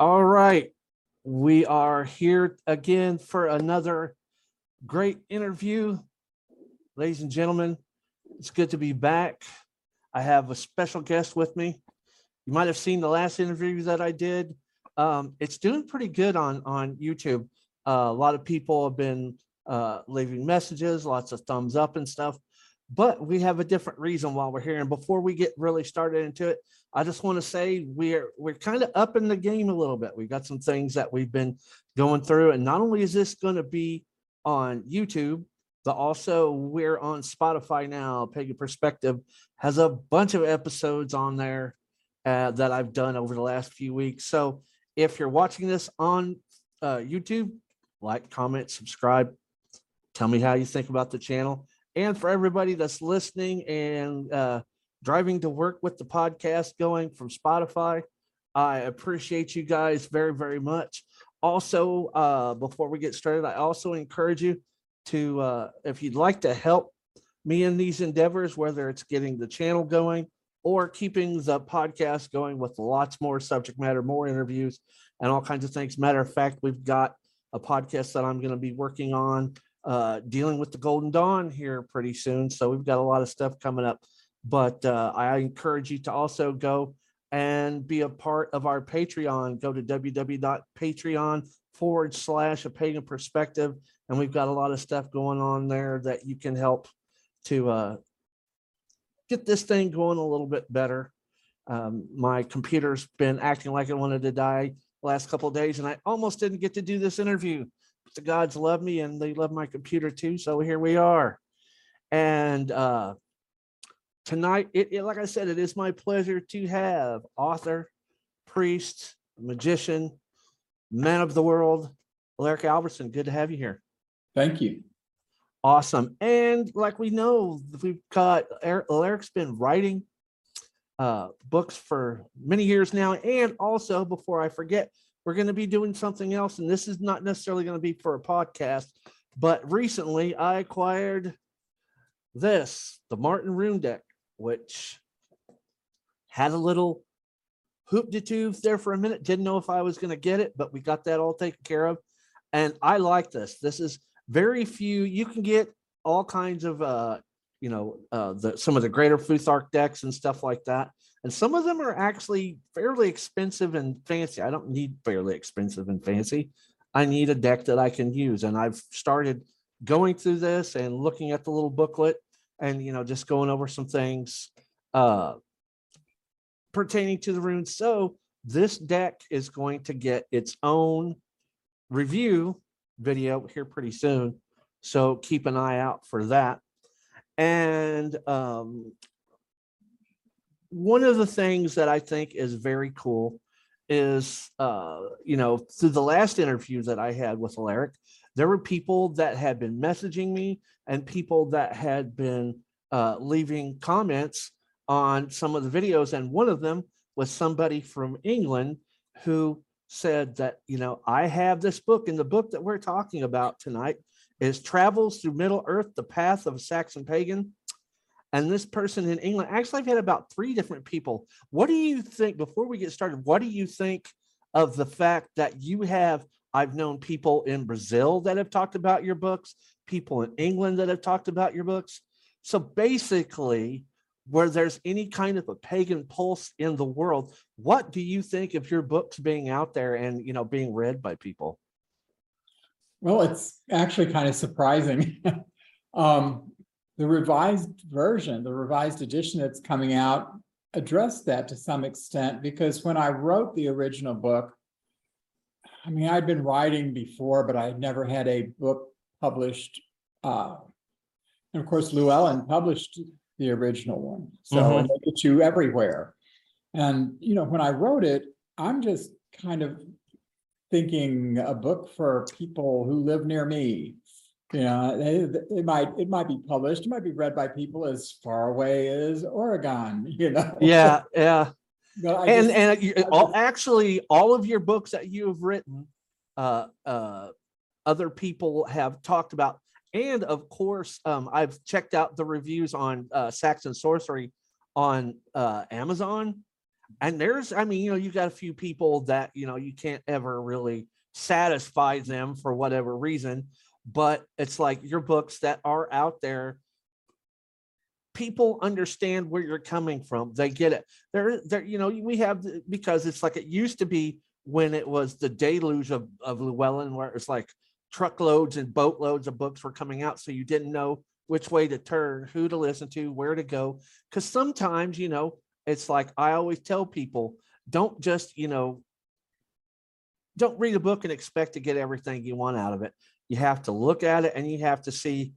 All right. We are here again for another great interview. Ladies and gentlemen, it's good to be back. I have a special guest with me. You might have seen the last interview that I did. Um, it's doing pretty good on, on YouTube. Uh, a lot of people have been uh, leaving messages, lots of thumbs up and stuff. But we have a different reason why we're here. And before we get really started into it, I just want to say we're we're kind of up in the game a little bit. We've got some things that we've been going through, and not only is this going to be on YouTube, but also we're on Spotify now. Pagan Perspective has a bunch of episodes on there uh, that I've done over the last few weeks. So if you're watching this on uh, YouTube, like, comment, subscribe. Tell me how you think about the channel. And for everybody that's listening and uh, driving to work with the podcast going from Spotify. I appreciate you guys very, very much. Also, uh, before we get started, I also encourage you to, uh, if you'd like to help me in these endeavors, whether it's getting the channel going or keeping the podcast going with lots more subject matter, more interviews, and all kinds of things. Matter of fact, we've got a podcast that I'm going to be working on uh, dealing with the Golden Dawn here pretty soon. So we've got a lot of stuff coming up but uh, I encourage you to also go and be a part of our Patreon. Go to www.patreon forward slash a pagan perspective. And we've got a lot of stuff going on there that you can help to uh, get this thing going a little bit better. Um, my computer's been acting like it wanted to die the last couple days, and I almost didn't get to do this interview. But the gods love me and they love my computer too. So here we are. And uh, tonight, it, it- like I said, it is my pleasure to have author, priest, magician, man of the world, Alaric Albertsson. Good to have you here. Thank you. Awesome. And like we know, we've got Eric, Alaric's been writing uh, books for many years now. And also, before I forget, we're going to be doing something else. And this is not necessarily going to be for a podcast, but recently I acquired this, the Martin Rune deck, which had a little hoop de tube there for a minute. Didn't know if I was going to get it, but we got that all taken care of. And I like this. This is very few. You can get all kinds of, uh, you know, uh, the some of the greater Futhark decks and stuff like that. And some of them are actually fairly expensive and fancy. I don't need fairly expensive and fancy. I need a deck that I can use. And I've started going through this and looking at the little booklet and you know just going over some things uh pertaining to the runes. So this deck is going to get its own review video here pretty soon so keep an eye out for that. And um one of the things that i think is very cool is uh you know through the last interview that i had with alaric there were people that had been messaging me and people that had been uh, leaving comments on some of the videos. And one of them was somebody from England who said that, you know, I have this book, and the book that we're talking about tonight is Travels Through Middle Earth, The Path of a Saxon Pagan. And this person in England, actually, I've had about three different people. What do you think, before we get started, what do you think of the fact that you have I've known people in Brazil that have talked about your books, people in England that have talked about your books. So basically, where there's any kind of a pagan pulse in the world, what do you think of your books being out there and you know being read by people? Well, it's actually kind of surprising. um, the revised version, the revised edition that's coming out, addressed that to some extent because when I wrote the original book, I mean, I'd been writing before, but I never had a book published. Uh, and of course, Llewellyn published the original one, so Mhm. they get you everywhere. And you know, when I wrote it, I'm just kind of thinking a book for people who live near me. You know, it, it might it might be published, it might be read by people as far away as Oregon. You know. Yeah, yeah. But I and just- and you, all, actually all of your books that you have written uh uh other people have talked about and of course um i've checked out the reviews on uh saxon sorcery on uh amazon And there's, I mean, you know, you got a few people that, you know, you can't ever really satisfy them for whatever reason. But it's like your books that are out there. People understand where you're coming from. They get it. There, there, you know, we have because it's like it used to be when it was the deluge of, of Llewellyn, where it's like truckloads and boatloads of books were coming out. So you didn't know which way to turn, who to listen to, where to go. Cause sometimes, you know, it's like I always tell people, don't just, you know, don't read a book and expect to get everything you want out of it. You have to look at it and you have to see,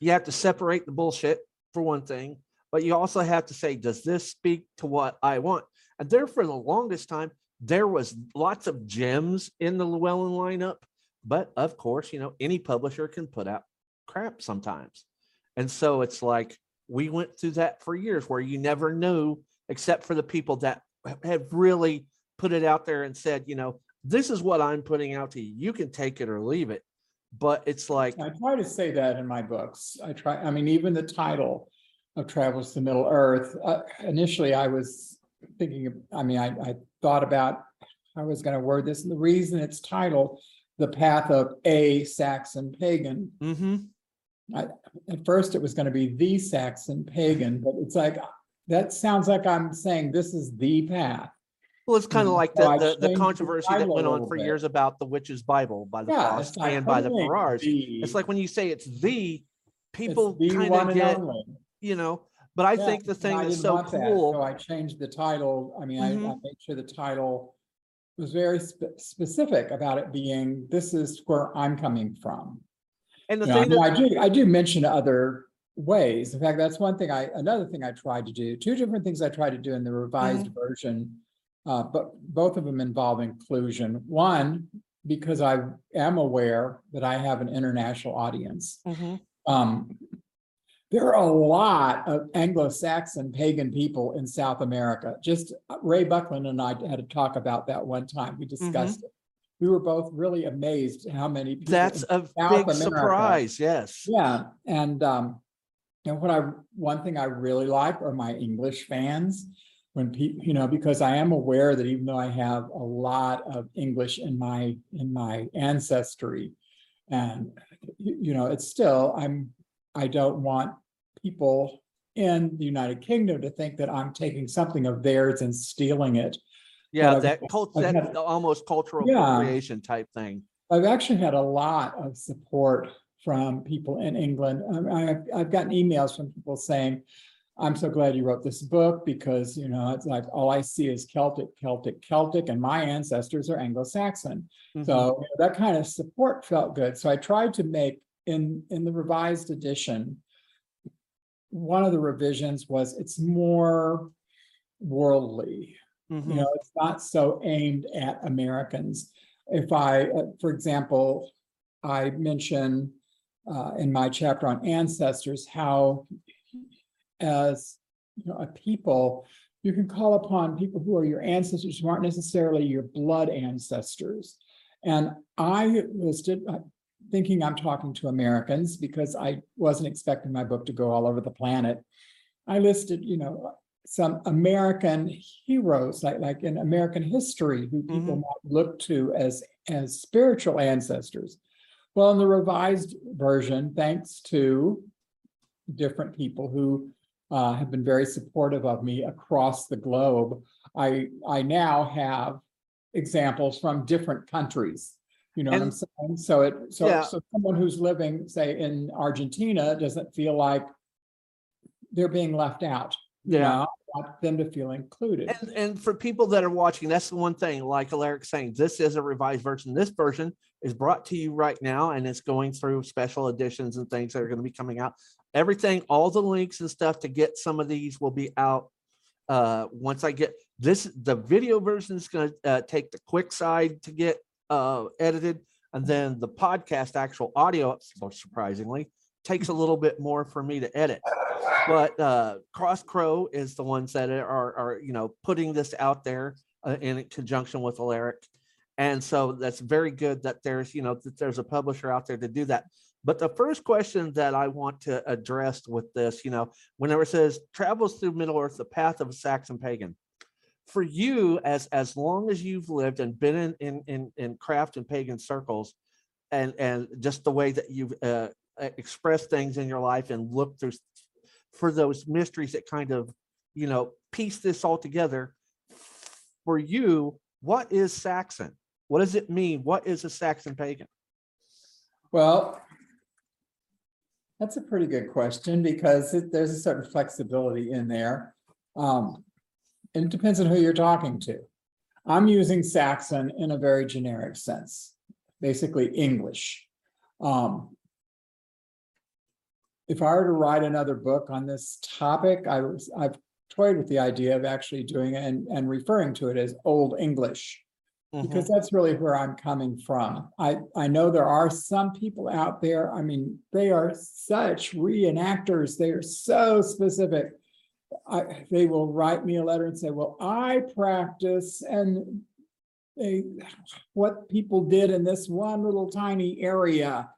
you have to separate the bullshit for one thing, but you also have to say, does this speak to what I want? And there for the longest time, there was lots of gems in the Llewellyn lineup, but of course, you know, any publisher can put out crap sometimes. And so it's like we went through that for years where you never knew, except for the people that have really put it out there and said, you know, this is what I'm putting out to you. You can take it or leave it. But it's like, I try to say that in my books. I try, I mean, even the title of Travels to Middle Earth, uh, initially I was thinking, of- I mean, I, I thought about how I was gonna word this, and the reason it's titled The Path of a Saxon Pagan. mhm, At first, it was gonna be the Saxon Pagan, but it's like, that sounds like I'm saying this is the path. Well, it's kind of Mhm. like the, the, the controversy that went on for bit. years about the witch's Bible by the Yeah, Frost like, and by the what do you mean, Farrars. the- It's like when you say it's the, people kind of get, you know, but I Yeah, think the thing I that's so cool. that, So. I changed the title, I mean, I, I Mhm. made sure the title was very spe- specific about it being, this is where I'm coming from. And the You know, I thing mean, that, I do, I do mention other ways. In fact, that's one thing I, another thing I tried to do, two different things I tried to do in the revised Mm-hmm. version. Uh, but both of them involve inclusion. One, because I am aware that I have an international audience. Mhm, Um, there are a lot of Anglo-Saxon pagan people in South America. Just uh, Ray Buckland and I had a talk about that one time. We discussed it. We were both really amazed how many. people that's in- a South big America. surprise, yes. Yeah, and um, and what I, one thing I really like are my English fans. When people, you know, because I am aware that even though I have a lot of English in my, in my ancestry. And, you, know, it's still, I'm, I don't want people in the United Kingdom to think that I'm taking something of theirs and stealing it. Yeah, I've- that cult, that had- almost cultural Yeah. appropriation type thing. I've actually had a lot of support from people in England. Um, I've, I've gotten emails from people saying, I'm so glad you wrote this book because, you know, it's like, all I see is Celtic, Celtic, Celtic, and my ancestors are Anglo-Saxon. Mhm. So you know, that kind of support felt good. So I tried to make in, in the revised edition, one of the revisions was it's more worldly. You Mhm. know, it's not so aimed at Americans. If I, uh, for example, I mention uh, in my chapter on ancestors, how as, you know, a people, you can call upon people who are your ancestors who aren't necessarily your blood ancestors. And I listed, uh, thinking I'm talking to Americans because I wasn't expecting my book to go all over the planet. I listed, you know, some American heroes, like, like in American history, who people Mhm. might look to as, as spiritual ancestors. Well, in the revised version, thanks to different people who uh, have been very supportive of me across the globe, I, I now have examples from different countries. You know what I'm saying? So it, so, Yeah. so someone who's living, say, in Argentina doesn't feel like they're being left out. you Yeah. know? I want them to feel included. And, and for people that are watching, that's the one thing, like Alaric saying, this is a revised version. This version is brought to you right now and it's going through special editions and things that are going to be coming out. Everything, all the links and stuff to get some of these will be out. Uh, once I get this, the video version is going to uh, take the quick side to get uh, edited. And then the podcast, actual audio, surprisingly, takes a little bit more for me to edit but uh Crossed Crow is the ones that are are you know putting this out there uh, in conjunction with alaric and so that's very good that there's you know that there's a publisher out there to do that but the first question that i want to address with this you know whenever it says travels through middle earth the path of a saxon pagan for you, as, as long as you've lived and been in, in, in, in craft and pagan circles, and, and just the way that you've, uh, expressed things in your life and looked through, for those mysteries that kind of, you know, piece this all together. For you, what is Saxon? What does it mean? What is a Saxon pagan? Well, that's a pretty good question because it- there's a certain flexibility in there. Um, and it depends on who you're talking to. I'm using Saxon in a very generic sense, basically English. Um, if I were to write another book on this topic, I was, I've toyed with the idea of actually doing it and, and referring to it as Old English because mm-hmm. that's really where I'm coming from. I, I know there are some people out there, I mean, they are such reenactors, they are so specific. I, they will write me a letter and say, well, I practice and they, what people did in this one little tiny area,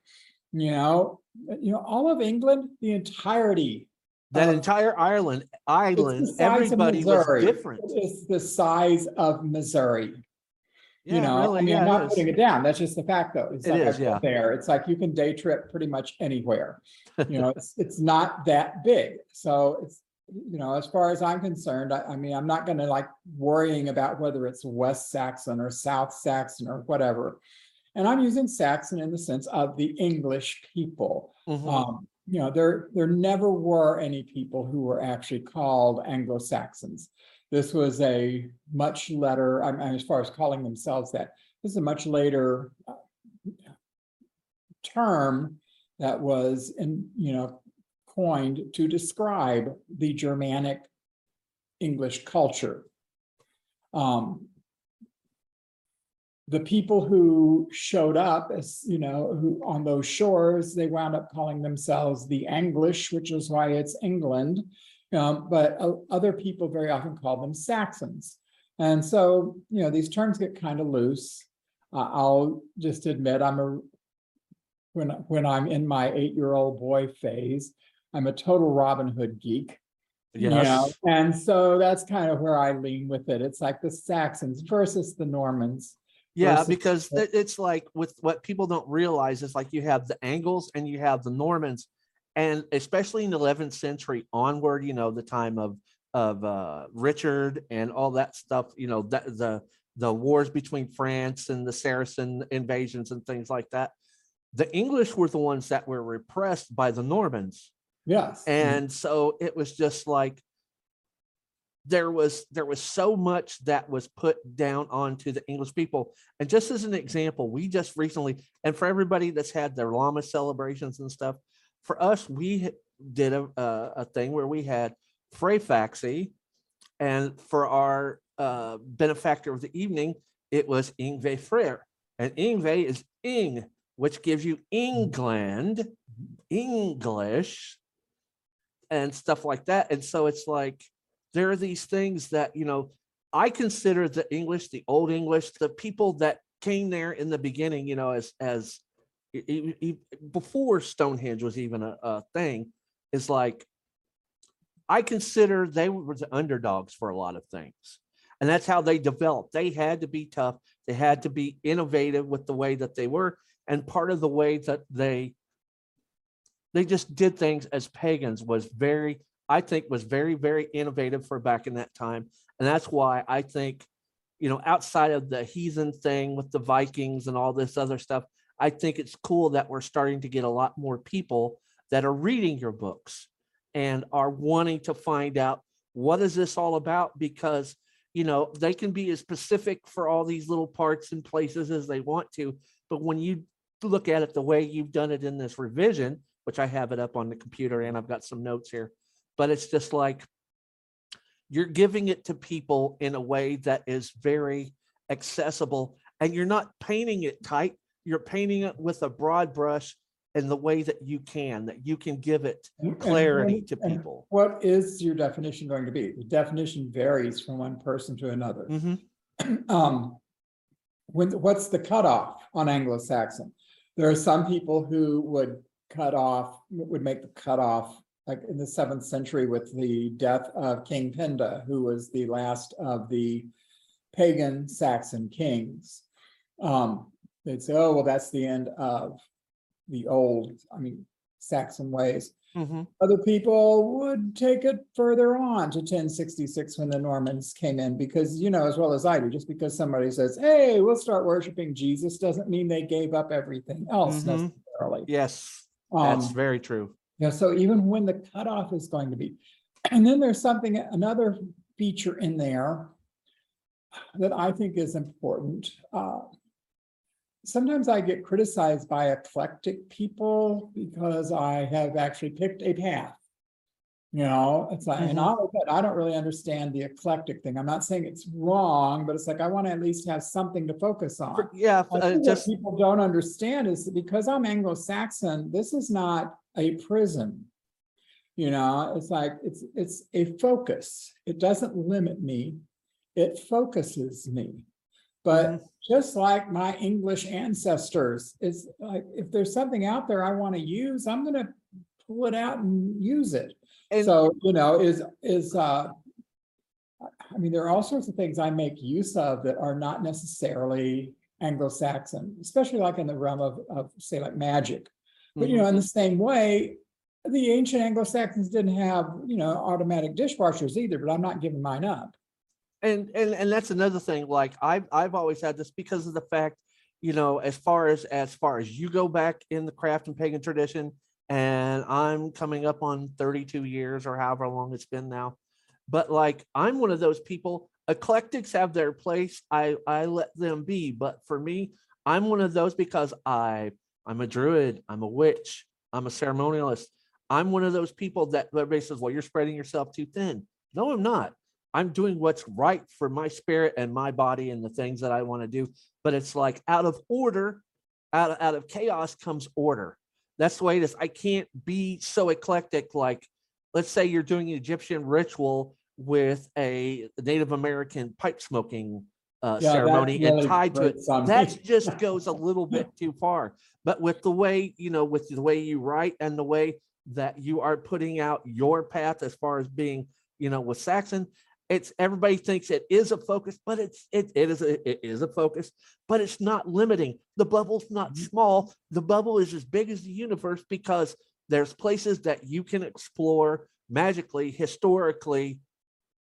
you know, you know, all of England, the entirety That entire Ireland, island, size everybody was different. It's the size of Missouri. You know, I mean, I'm not putting it down. That's just the fact, though. It's It like I is, put yeah. There, it's like you can day trip pretty much anywhere. You know, it's, it's not that big. So it's, you know, as far as I'm concerned, I, I mean, I'm not gonna like worrying about whether it's West Saxon or South Saxon or whatever. And I'm using Saxon in the sense of the English people. Mhm. Um, you know, there, there never were any people who were actually called Anglo-Saxons. This was a much later, I mean, as far as calling themselves that, this is a much later uh, term that was, in you know, coined to describe the Germanic English culture. Um, the people who showed up as, you know, who on those shores, they wound up calling themselves the English, which is why it's England. Um, but uh, other people very often call them Saxons. And so, you know, these terms get kind of loose. Uh, I'll just admit I'm a when when I'm in my eight-year-old boy phase, I'm a total Robin Hood geek. You know, Yes, and so that's kind of where I lean with it. It's like the Saxons versus the Normans. yeah, because it's like with what people don't realize is like you have the Angles and you have the Normans. And especially in the eleventh century onward, you know, the time of of uh Richard and all that stuff, you know, that the the wars between France and the Saracen invasions and things like that. The English were the ones that were repressed by the Normans. Yes. and so it was just like there was there was so much that was put down onto the english people and just as an example we just recently and for everybody that's had their Lammas celebrations and stuff for us we did a, a, a thing where we had Freyfaxi, and for our uh, benefactor of the evening it was Yngvi Freyr and ingve is ing which gives you england english and stuff like that. And so it's like there are these things that, you know, I consider the English, the old English, the people that came there in the beginning, you know, as as before Stonehenge was even a, a thing, is like I consider they were the underdogs for a lot of things. And that's how they developed. They had to be tough. They had to be innovative with the way that they were. And part of the way that they they just did things as pagans was very i think was very very innovative for back in that time and that's why i think you know outside of the heathen thing with the vikings and all this other stuff i think it's cool that we're starting to get a lot more people that are reading your books and are wanting to find out what is this all about because you know they can be as specific for all these little parts and places as they want to but when you look at it the way you've done it in this revision which I have it up on the computer and I've got some notes here. But it's just like you're giving it to people in a way that is very accessible and you're not painting it tight. You're painting it with a broad brush in the way that you can, that you can give it And- and clarity when- to and people. What is your definition going to be? The definition varies from one person to another. Mhm. um, when, what's the cutoff on Anglo-Saxon? There are some people who would cut off, would make the cutoff like in the seventh century with the death of King Penda, who was the last of the pagan Saxon kings. Um, they'd say, oh, well, that's the end of the old, I mean, Saxon ways. Mhm. Other people would take it further on to ten sixty-six when the Normans came in, because you know as well as I do, just because somebody says, hey, we'll start worshiping Jesus, doesn't mean they gave up everything else Mhm. necessarily. Yes, that's Um, very true. yeah, so even when the cutoff is going to be, and then there's something, another feature in there that I think is important. Uh, Sometimes I get criticized by eclectic people because I have actually picked a path. You know, it's like, and Mhm. I'll admit, I don't really understand the eclectic thing. I'm not saying it's wrong, but it's like, I want to at least have something to focus on. For- Yeah, uh, just, people don't understand is that because I'm Anglo-Saxon, this is not a prison. You know, it's like, it's, it's a focus. It doesn't limit me. It focuses me. But Mhm. just like my English ancestors, it's like, if there's something out there I want to use, I'm gonna pull it out and use it. and So, you know, is, is, uh, I- mean, there are all sorts of things I make use of that are not necessarily Anglo-Saxon, especially like in the realm of, of, say, like magic. But, you know, in the same way, the ancient Anglo-Saxons didn't have, you know, automatic dishwashers either, but I'm not giving mine up. And and and that's another thing. Like I've I've always had this because of the fact, you know, as far as as far as you go back in the craft and pagan tradition, and I'm coming up on 32 years or however long it's been now. But like I'm one of those people, eclectics have their place. I I let them be. But for me, I'm one of those because I I'm a druid, I'm a witch, I'm a ceremonialist. I'm one of those people that everybody says, well, you're spreading yourself too thin. No, I'm not. I'm doing what's right for my spirit and my body and the things that I want to do. But it's like out of order, out of, out of chaos comes order. That's the way it is. I can't be so eclectic. Like, let's say you're doing an Egyptian ritual with a Native American pipe smoking uh, Yeah, ceremony and tied to it. me. That just goes a little bit too far. But with the way, you know, with the way you write and the way that you are putting out your path as far as being, you know, with Saxon, it's everybody thinks it is a focus, but it's it, it is a it is a focus, but it's not limiting. The bubble's not Mhm. small. The bubble is as big as the universe because there's places that you can explore magically, historically,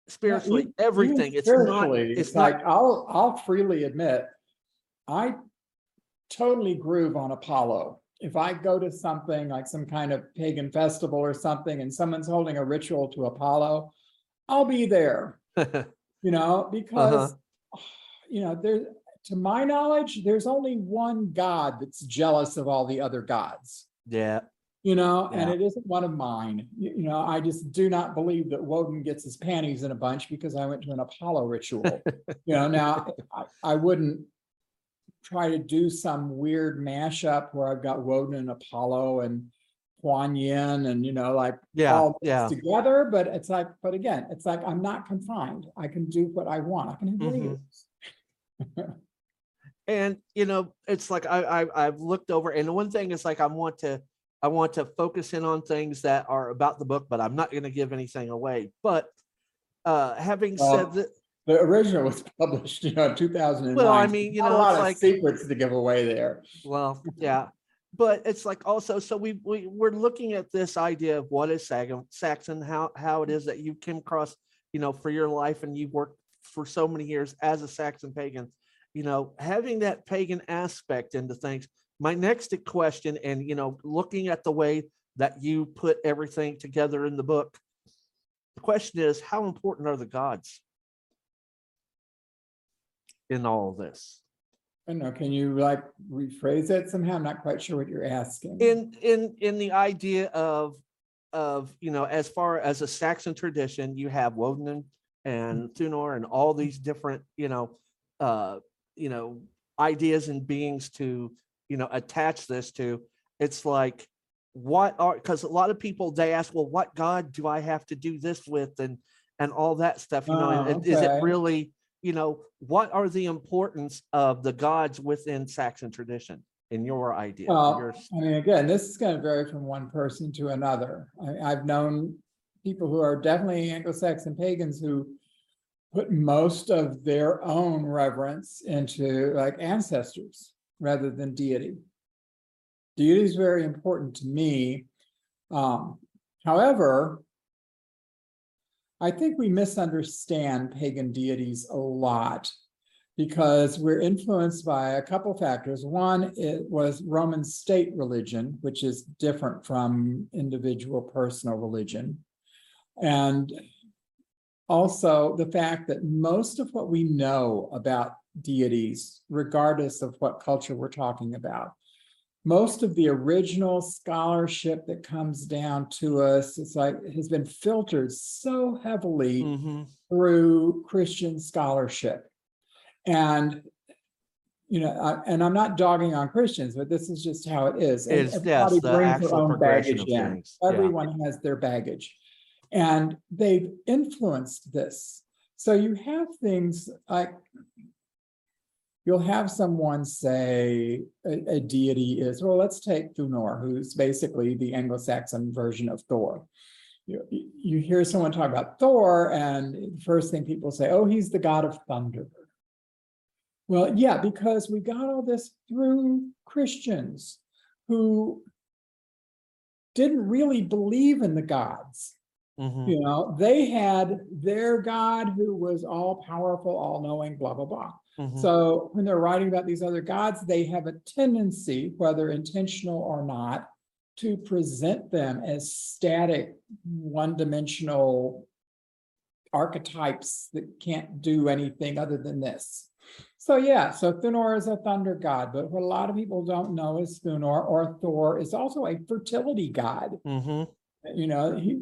spiritually, even- everything. Even It's not spiritually, it's It's not like, I'll, I'll freely admit, I totally groove on Apollo. If I go to something like some kind of pagan festival or something and someone's holding a ritual to Apollo, I'll be there, you know, because, uh-huh. you know, there, to my knowledge, there's only one God that's jealous of all the other gods. yeah. You know, and it isn't one of mine. You, you know, I just do not believe that Woden gets his panties in a bunch because I went to an Apollo ritual. You know, now, I, I wouldn't try to do some weird mashup where I've got Woden and Apollo and Kuan Yin and, you know, like Yeah, all yeah. together, but it's like, but again, it's like, I'm not confined. I can do what I want. I can have Mhm. videos. and you know it's like I, I i've looked over and the one thing is like i want to i want to focus in on things that are about the book but i'm not going to give anything away but uh having Well, said that The original was published, you know, in two thousand and nine. Well, I mean, you know, A lot of like- secrets to give away there. well yeah but it's like also so we, we we're looking at this idea of what is saxon how how it is that you came across you know for your life and you've worked for so many years as a saxon pagan. You know having that pagan aspect into things my next question and you know looking at the way that you put everything together in the book the question is how important are the gods in all this I don't know, can you like rephrase it somehow? I'm not quite sure what you're asking. in in in the idea of of you know as far as a saxon tradition you have woden and, and thunor and all these different you know uh you know ideas and beings to you know attach this to it's like what are because a lot of people they ask well what god do i have to do this with and and all that stuff you know and- Oh, and is it okay. really you know what are the importance of the gods within saxon tradition in your idea? Well, Your- I mean, again, this is gonna vary from one person to another. I, I've known people who are definitely Anglo-Saxon pagans who put most of their own reverence into like ancestors rather than deity. Deity is very important to me. Um, however, I think we misunderstand pagan deities a lot because we're influenced by a couple factors. One, it was Roman state religion, which is different from individual personal religion. And also the fact that most of what we know about deities, regardless of what culture we're talking about, most of the original scholarship that comes down to us, it's like, has been filtered so heavily Mhm. through Christian scholarship. And, you know, I- and I'm not dogging on Christians, but this is just how it is. It's, yes, everybody the brings their actual own baggage in. Yeah. Everyone has their baggage. And they've influenced this. So you have things like you'll have someone say a, a deity is, well, let's take Thunor, who's basically the Anglo-Saxon version of Thor. You, you hear someone talk about Thor and the first thing people say, oh, he's the god of thunder. Well, yeah, because we got all this through Christians who didn't really believe in the gods. Mhm. You know, they had their God who was all powerful, all knowing, blah, blah, blah. Mhm. So when they're writing about these other gods, they have a tendency, whether intentional or not, to present them as static, one-dimensional archetypes that can't do anything other than this. So yeah, so Thunor is a thunder god, but what a lot of people don't know is Thunor or Thor is also a fertility god Mhm. you know, he,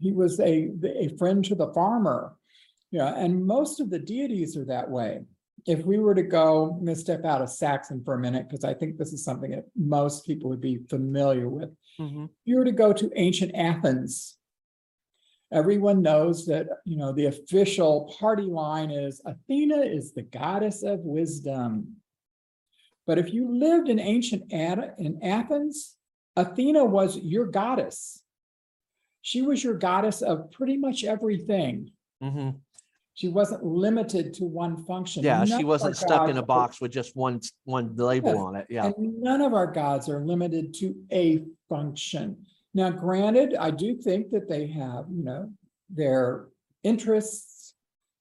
he was a, a friend to the farmer. Yeah, and most of the deities are that way. If we were to go, I'm gonna step out of Saxon for a minute, because I think this is something that most people would be familiar with. Mhm. If you were to go to ancient Athens, everyone knows that, you know, the official party line is Athena is the goddess of wisdom. But if you lived in ancient Ad- in Athens, Athena was your goddess. She was your goddess of pretty much everything. Mhm. She wasn't limited to one function. Yeah, None she wasn't stuck in a box with just one, one label Yes, on it. Yeah. None of our gods are limited to a function. Now, granted, I do think that they have, you know, their interests,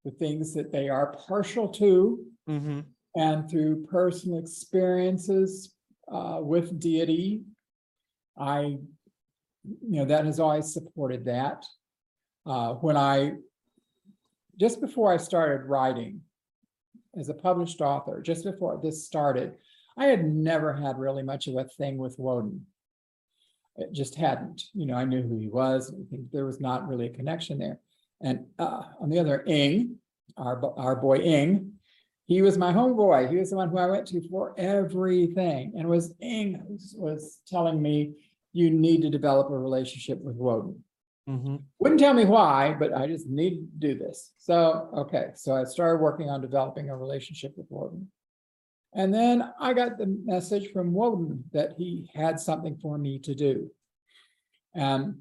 the things that they are partial to, Mhm. and through personal experiences uh, with deity. I, you know, that has always supported that. Uh, when I, just before I started writing as a published author, just before this started, I had never had really much of a thing with Woden. It just hadn't, you know, I knew who he was, I think there was not really a connection there. And uh, on the other, Ing, our, our boy Ing, he was my homeboy. He was the one who I went to for everything. And was Ing was telling me, you need to develop a relationship with Woden. Mhm. Wouldn't tell me why, but I just need to do this. So, okay, so I started working on developing a relationship with Woden. And then I got the message from Woden that he had something for me to do. And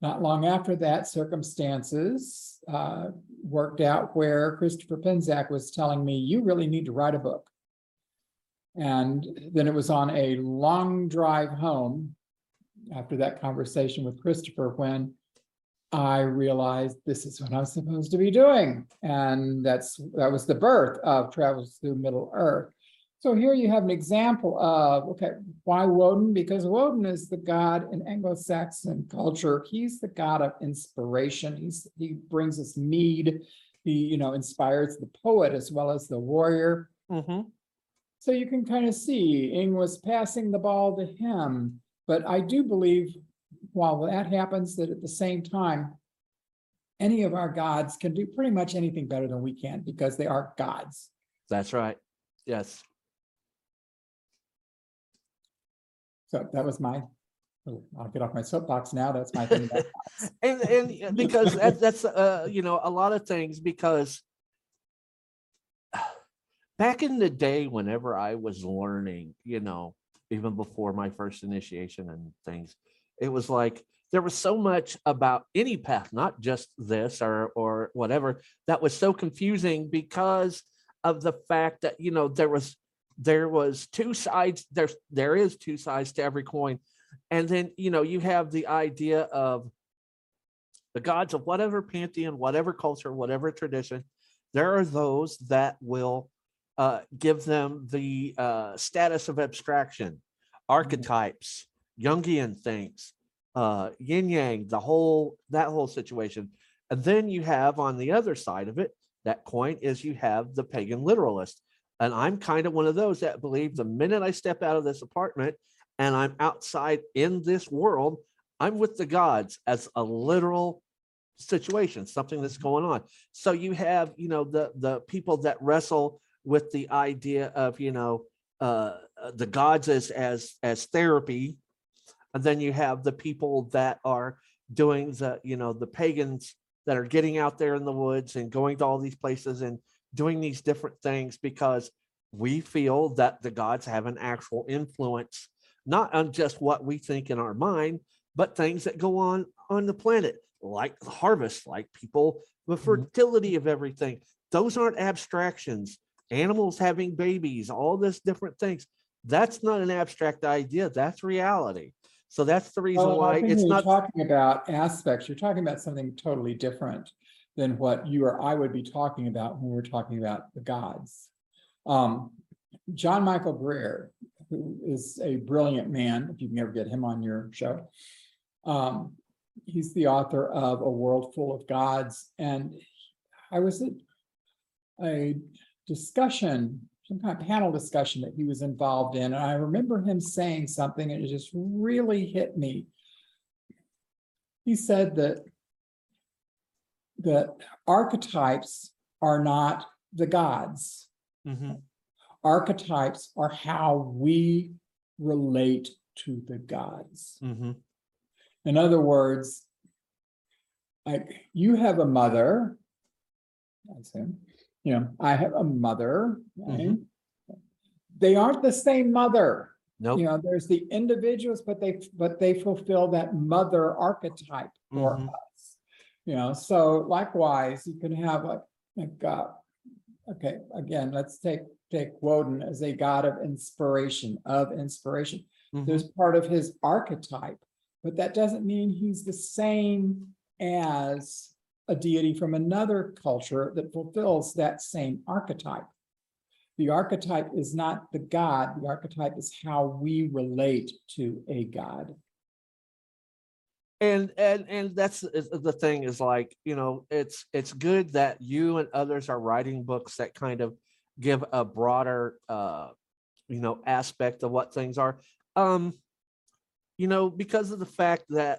not long after that, circumstances uh, worked out where Christopher Penczak was telling me, you really need to write a book. And then it was on a long drive home after that conversation with Christopher when I realized this is what I'm supposed to be doing. And that's, that was the birth of Travels Through Middle Earth. So here you have an example of, okay, why Woden? Because Woden is the god in Anglo-Saxon culture. He's the god of inspiration. He's, he brings us mead. He, you know, inspires the poet as well as the warrior. Mhm. So you can kind of see Ing was passing the ball to him. But I do believe while that happens, that at the same time, any of our gods can do pretty much anything better than we can because they are gods. That's right. Yes. So that was my, oh, I'll get off my soapbox now. That's my thing. about And, and because that, that's, uh, you know, a lot of things because back in the day, whenever I was learning, you know, even before my first initiation and things, it was like there was so much about any path, not just this or or whatever, that was so confusing because of the fact that you know there was there was two sides. There's there is two sides to every coin, and then you know you have the idea of the gods of whatever pantheon, whatever culture, whatever tradition. There are those that will uh, give them the uh, status of abstraction, archetypes, Jungian things, uh, yin yang, the whole that whole situation. And then you have on the other side of it, that coin is you have the pagan literalist. And I'm kind of one of those that believe the minute I step out of this apartment and I'm outside in this world, I'm with the gods as a literal situation, something that's going on. So you have, you know, the the people that wrestle with the idea of, you know, uh, uh, the gods as as as therapy, and then you have the people that are doing the, you know, the pagans that are getting out there in the woods and going to all these places and doing these different things because we feel that the gods have an actual influence, not on just what we think in our mind, but things that go on on the planet, like the harvest, like people, the fertility of everything. Those aren't abstractions. Animals having babies, all this different things. That's not an abstract idea. That's reality. So that's the reason Well, why it's you're not. Talking about aspects, you're talking about something totally different than what you or I would be talking about when we're talking about the gods. Um, John Michael Greer, who is a brilliant man, if you can ever get him on your show. Um, he's the author of A World Full of Gods, and I was at a discussion, some kind of panel discussion that he was involved in, and I remember him saying something, and it just really hit me. He said that that archetypes are not the gods. Mhm, Archetypes are how we relate to the gods. mhm, In other words, like you have a mother. I assume, you know, I have a mother. right? They aren't the same mother. Nope. You know, there's the individuals, but they, but they fulfill that mother archetype for Mhm. us. You know, so likewise, you can have a, like, uh, okay, again, let's take, take Woden as a god of inspiration, of inspiration mhm. there's part of his archetype, but that doesn't mean he's the same as a deity from another culture that fulfills that same archetype. The archetype is not the god, the archetype is how we relate to a god. and and and that's the thing is like you know it's it's good that you and others are writing books that kind of give a broader uh you know aspect of what things are um you know because of the fact that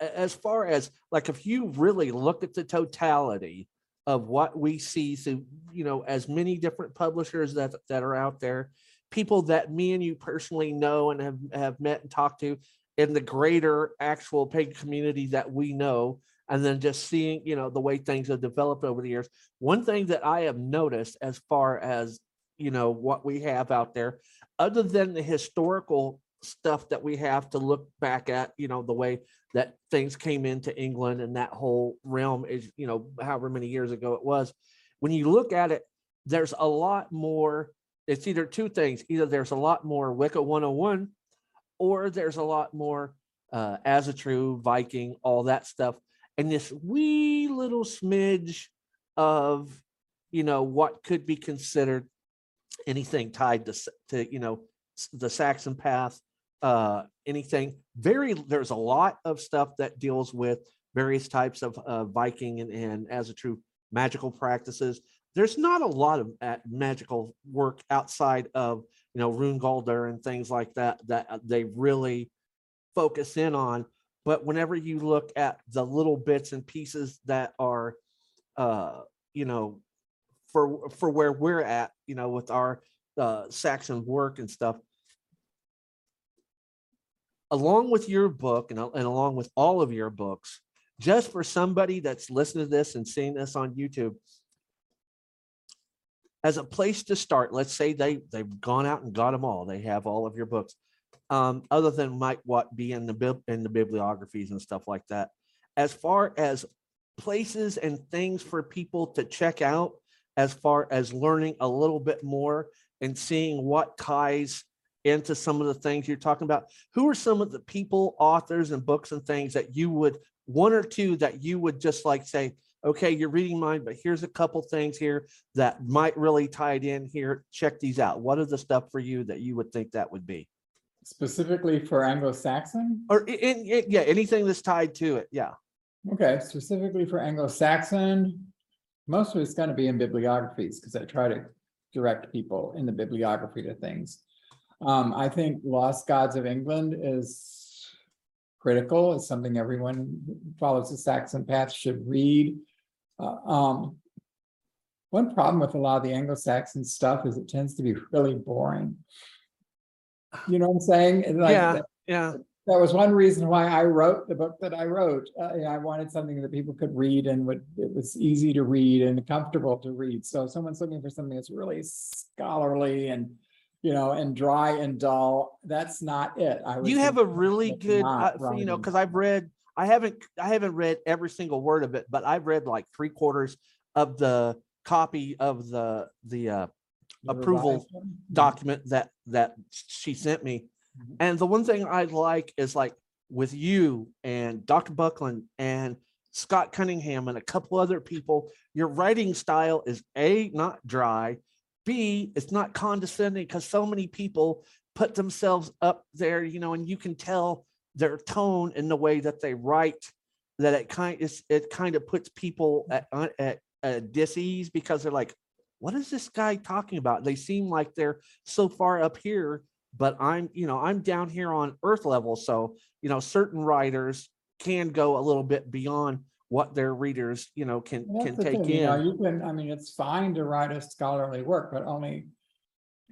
as far as like if you really look at the totality of what we see through you know as many different publishers that that are out there people that me and you personally know and have have met and talked to in the greater actual paid community that we know and then just seeing you know the way things have developed over the years one thing that i have noticed as far as you know what we have out there other than the historical stuff that we have to look back at you know the way that things came into england and that whole realm is you know however many years ago it was. When you look at it there's a lot more it's either two things either there's a lot more wicca 101 or there's a lot more uh, Asatru Viking, all that stuff, and this wee little smidge of, you know, what could be considered anything tied to, to you know, the Saxon path, uh, anything. Very, there's a lot of stuff that deals with various types of uh, Viking and, and Asatru magical practices. There's not a lot of uh, magical work outside of you know, Rune Galder and things like that, that uh, they really focus in on. But whenever you look at the little bits and pieces that are, uh, you know, for for where we're at, you know, with our uh, Saxon work and stuff, along with your book and, and along with all of your books, just for somebody that's listening to this and seeing this on YouTube, as a place to start, let's say they, they've gone out and got them all, they have all of your books. Um, other than might what be in the in the bibliographies and stuff like that. As far as places and things for people to check out, as far as learning a little bit more and seeing what ties into some of the things you're talking about, who are some of the people, authors and books and things that you would, one or two that you would just like say, okay, you're reading mine, but here's a couple things here that might really tie it in here. Check these out. What are the stuff for you that you would think that would be? Specifically for Anglo-Saxon? Or in, in- yeah, anything that's tied to it. Yeah. Okay, specifically for Anglo-Saxon, most of it's gonna be in bibliographies, because I try to direct people in the bibliography to things. Um, I think Lost Gods of England is critical, it's something everyone who follows the Saxon path should read. Uh, um, one problem with a lot of the Anglo-Saxon stuff is it tends to be really boring. You know what I'm saying? Like, Yeah, yeah. that was one reason why I wrote the book that I wrote. Uh, you know, I wanted something that people could read and would, it was easy to read and comfortable to read. So if someone's looking for something that's really scholarly and, you know, and dry and dull, that's not it. I You have a really good, uh, you know, because I've read, I haven't, I haven't read every single word of it, but I've read like three quarters of the copy of the, the, uh, The approval revised document that, that she sent me. Mhm. And the one thing I like is like with you and Dr. Buckland and Scott Cunningham and a couple other people, your writing style is A, not dry. B, it's not condescending because so many people put themselves up there, you know, and you can tell their tone in the way that they write that it kind is it kind of puts people at, at, at, at dis-ease because they're like, what is this guy talking about? They seem like they're so far up here, but I'm, you know, I'm down here on earth level. So, you know, certain writers can go a little bit beyond what their readers, you know, can, Well, can the take thing, you know, in. You can, I mean, it's fine to write a scholarly work, but only.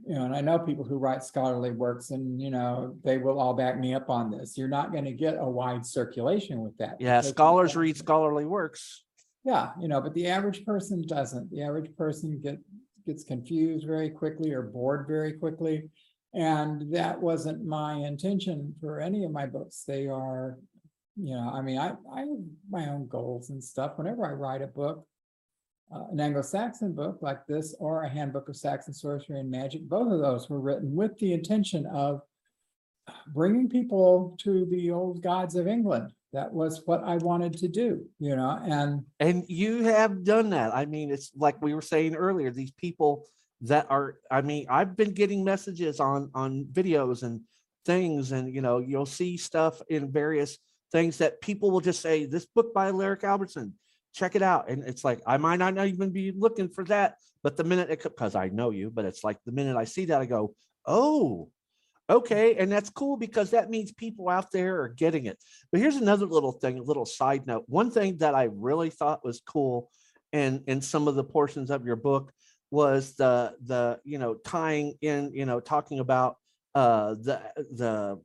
You know, and I know people who write scholarly works and, you know, they will all back me up on this. You're not gonna get a wide circulation with that. Yeah, because scholars read scholarly works. Yeah, you know, but the average person doesn't. The average person get, gets confused very quickly or bored very quickly. And that wasn't my intention for any of my books. They are, you know, I mean, I, I have my own goals and stuff. Whenever I write a book, uh, an Anglo-Saxon book like this, or a handbook of Saxon sorcery and magic, both of those were written with the intention of bringing people to the old gods of England. That was what I wanted to do, you know, and And you have done that. I mean, it's like we were saying earlier, these people that are, I mean, I've been getting messages on, on videos and things and, you know, you'll see stuff in various things that people will just say, this book by Alaric Albertsson, check it out. And it's like, I might not even be looking for that, but the minute it, because I know you, but it's like the minute I see that, I go, oh, okay. And that's cool because that means people out there are getting it. But here's another little thing, a little side note. One thing that I really thought was cool and in some of the portions of your book was the the you know tying in you know talking about uh the the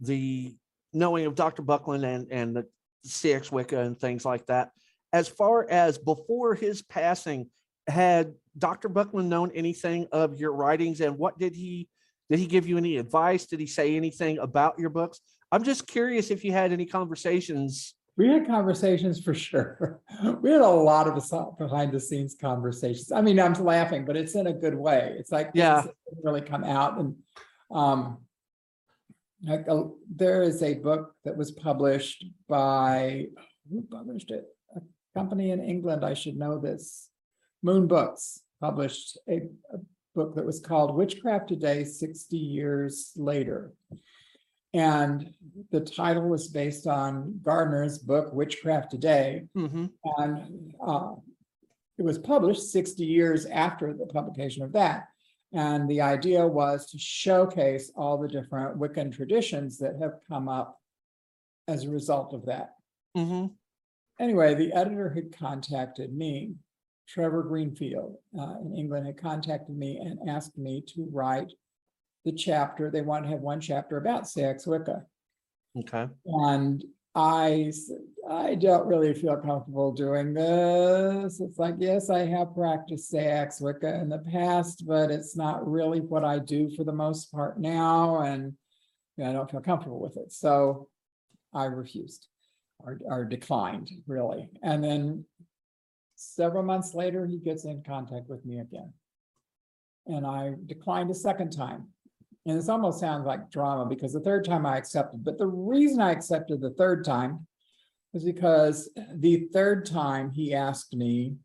the knowing of Dr. Buckland and and the Seax-Wica and things like that. As far as before his passing, had Dr. Buckland known anything of your writings and what did he did he give you any advice? Did he say anything about your books? I'm just curious if you had any conversations. We had conversations for sure. We had a lot of behind the scenes conversations. I mean, I'm laughing, but it's in a good way. It's like. Yeah. Really come out and, um. Like, uh, there is a book that was published by, who published it? A company in England, I should know this. Moon Books published a, a book that was called Witchcraft Today, sixty years later. And the title was based on Gardner's book Witchcraft Today. Mhm. And uh, it was published sixty years after the publication of that. And the idea was to showcase all the different Wiccan traditions that have come up as a result of that. Mhm. Anyway, the editor had contacted me, Trevor Greenfield, uh, in England had contacted me and asked me to write the chapter. They wanted to have one chapter about Sax Wicca. Okay. And I, I don't really feel comfortable doing this. It's like, yes, I have practiced Sax Wicca in the past, but it's not really what I do for the most part now, and you know, I don't feel comfortable with it, so I refused or, or declined, really. And then several months later, he gets in contact with me again. And I declined a second time. And this almost sounds like drama because the third time I accepted, but the reason I accepted the third time was because the third time he asked me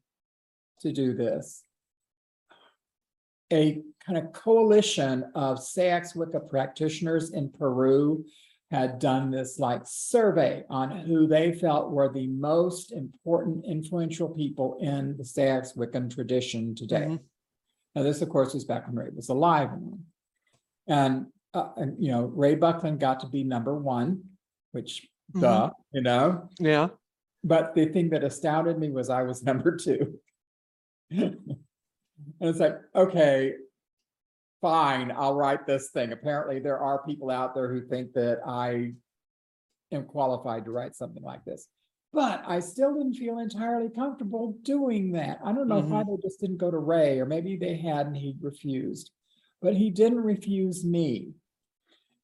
to do this. A kind of coalition of Sax Wicca practitioners in Peru had done this like survey on who they felt were the most important influential people in the Sax Wiccan tradition today. Mhm. Now, this, of course, was back when Ray was alive. And, uh, and, you know, Ray Buckland got to be number one, which, Mhm. duh, you know, Yeah. but the thing that astounded me was I was number two. And it's like, okay, fine, I'll write this thing. Apparently, there are people out there who think that I am qualified to write something like this. But I still didn't feel entirely comfortable doing that. I don't know why they just didn't go to Ray, or maybe they had and he refused. But he didn't refuse me.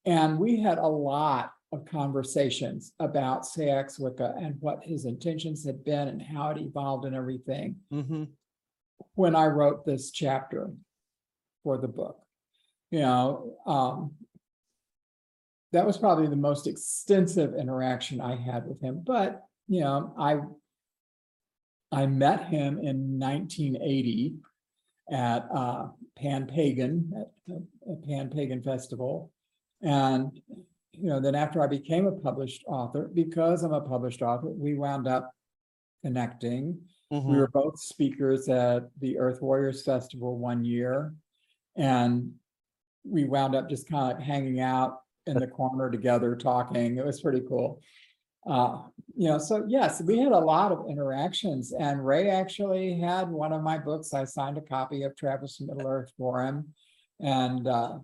And we had a lot of conversations about Sax Wicca and what his intentions had been and how it evolved and everything hmm when I wrote this chapter for the book. You know, um, that was probably the most extensive interaction I had with him, but, you know, I I met him in nineteen eighty at uh, Pan Pagan, at a Pan Pagan Festival. And, you know, then after I became a published author, because I'm a published author, we wound up connecting. We hmm were both speakers at the Earth Warriors Festival one year. And we wound up just kind of hanging out in the corner together, talking. It was pretty cool. Uh, you know, so yes, we had a lot of interactions and Ray actually had one of my books. I signed a copy of Travels Middle Earth for him. And uh,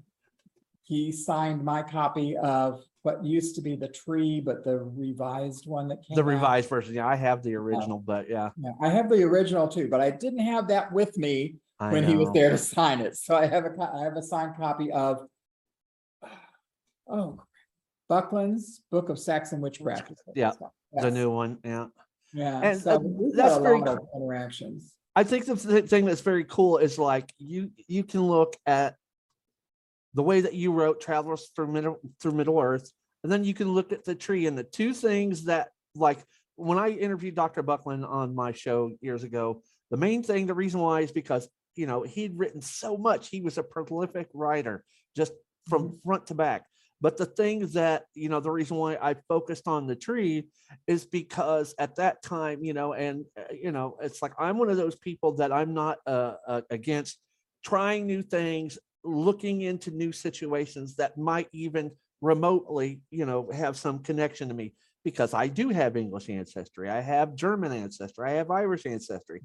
he signed my copy of what used to be the tree, but the revised one that came The out. revised version. Yeah, I have the original, but yeah. Yeah, I have the original too, but I didn't have that with me I when he was there to sign it. So I have a, I have a signed copy of oh, Buckland's Book of Saxon Witchcraft. is what Yeah, it's called. The Yes. new one. Yeah. Yeah, and, so uh, we've that's had a very lot of interactions. I think the th- thing that's very cool is like you you can look at the way that you wrote Travelers through Middle through Middle Earth, and then you can look at the tree and the two things that like when I interviewed Dr. Buckland on my show years ago, the main thing, the reason why is because you know he'd written so much. He was a prolific writer, just from front to back. But the thing that you know, the reason why I focused on the tree is because at that time, you know, and uh, you know, it's like I'm one of those people that I'm not uh, uh, against trying new things, looking into new situations that might even remotely, you know, have some connection to me because I do have English ancestry, I have German ancestry, I have Irish ancestry,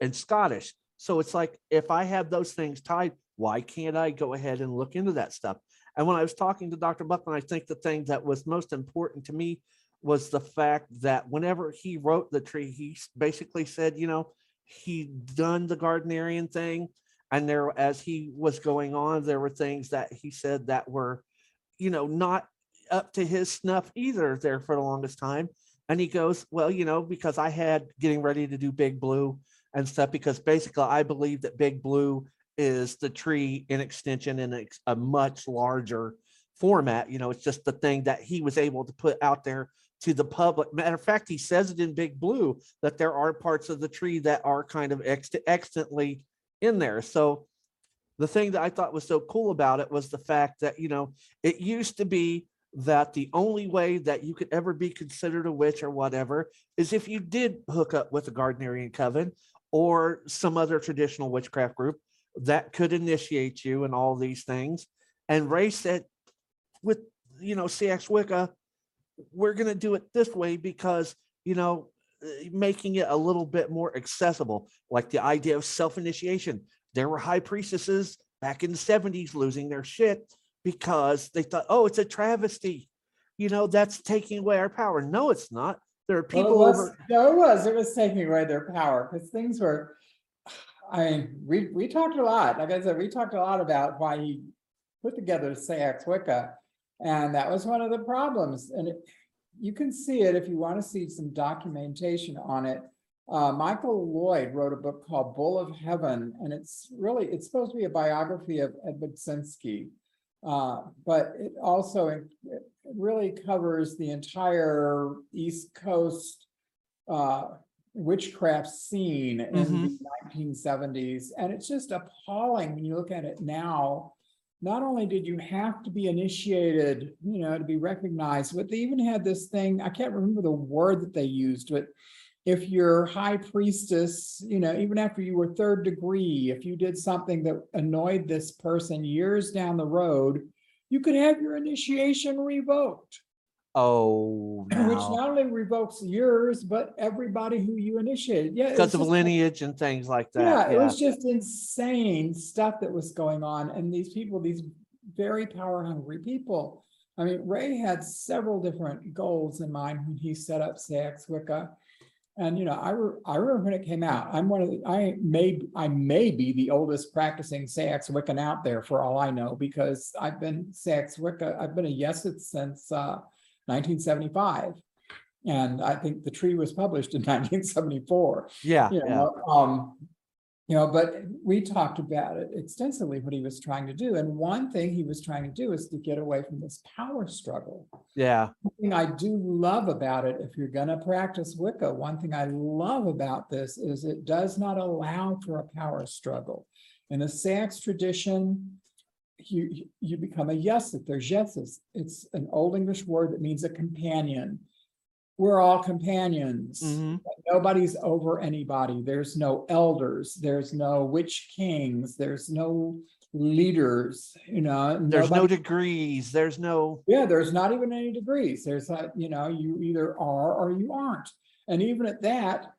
and Scottish. So it's like if I have those things tied, why can't I go ahead and look into that stuff? And when I was talking to Dr. Buckland, I think the thing that was most important to me was the fact that whenever he wrote the tree, he basically said, you know, he'd done the Gardnerian thing. And there, as he was going on, there were things that he said that were, you know, not up to his snuff either there for the longest time. And he goes, well, you know, because I had getting ready to do Big Blue and stuff, because basically I believe that Big Blue is the tree in extension in a, much larger format. You know, it's just the thing that he was able to put out there to the public. Matter of fact, he says it in Big Blue that there are parts of the tree that are kind of ex- extantly in there. So the thing that I thought was so cool about it was the fact that, you know, it used to be that the only way that you could ever be considered a witch or whatever is if you did hook up with a Gardnerian coven or some other traditional witchcraft group that could initiate you and all these things. And Ray said, with you know Seax-Wica, we're going to do it this way because you know uh, making it a little bit more accessible, like the idea of self-initiation. There were high priestesses back in the 70s losing their shit because they thought, oh, it's a travesty. you know, that's taking away our power. No, it's not. There are Well, it people was- over. No, it was, it was taking away their power, because things were, I mean, we, we talked a lot, like I said, we talked a lot about why he put together Sax Wicca. And that was one of the problems, and it, you can see it if you want to see some documentation on it. Uh, Michael Lloyd wrote a book called Bull of Heaven, and it's really, it's supposed to be a biography of Eddie Buczynski. Uh, but it also, it really covers the entire East Coast uh, witchcraft scene in the mm-hmm. nineteen seventies, and it's just appalling when you look at it now. Not only did you have to be initiated, you know, to be recognized, but they even had this thing, I can't remember the word that they used, but if you're high priestess, you know, even after you were third degree, if you did something that annoyed this person years down the road, you could have your initiation revoked. Oh, Which not only revokes yours, but everybody who you initiated. Yeah. it because was of just- lineage and things like that. Yeah, it was just insane stuff that was going on. And these people, these very power hungry people. I mean, Ray had several different goals in mind when he set up Sax Wicca. And, you know, I, re- I remember when it came out, I'm one of the, I may, I may be the oldest practicing Sax Wiccan out there for all I know, because I've been Sax Wicca, I've been a Gesith since, uh, nineteen seventy-five. And I think the tree was published in nineteen seventy-four Yeah. you Yeah. know, um, you know, but we talked about it extensively, what he was trying to do. And one thing he was trying to do is to get away from this power struggle. Yeah. One thing I do love about it, if you're gonna practice Wicca, one thing I love about this is it does not allow for a power struggle. In the Sax tradition, you, you become a gesith, there's yeses. It's an Old English word that means a companion. We're all companions Mhm. nobody's over anybody. There's no elders, there's no witch kings, there's no leaders, you know. There's no degrees. There's no. Yeah, there's not even any degrees. There's like, you know, you either are or you aren't. And even at that,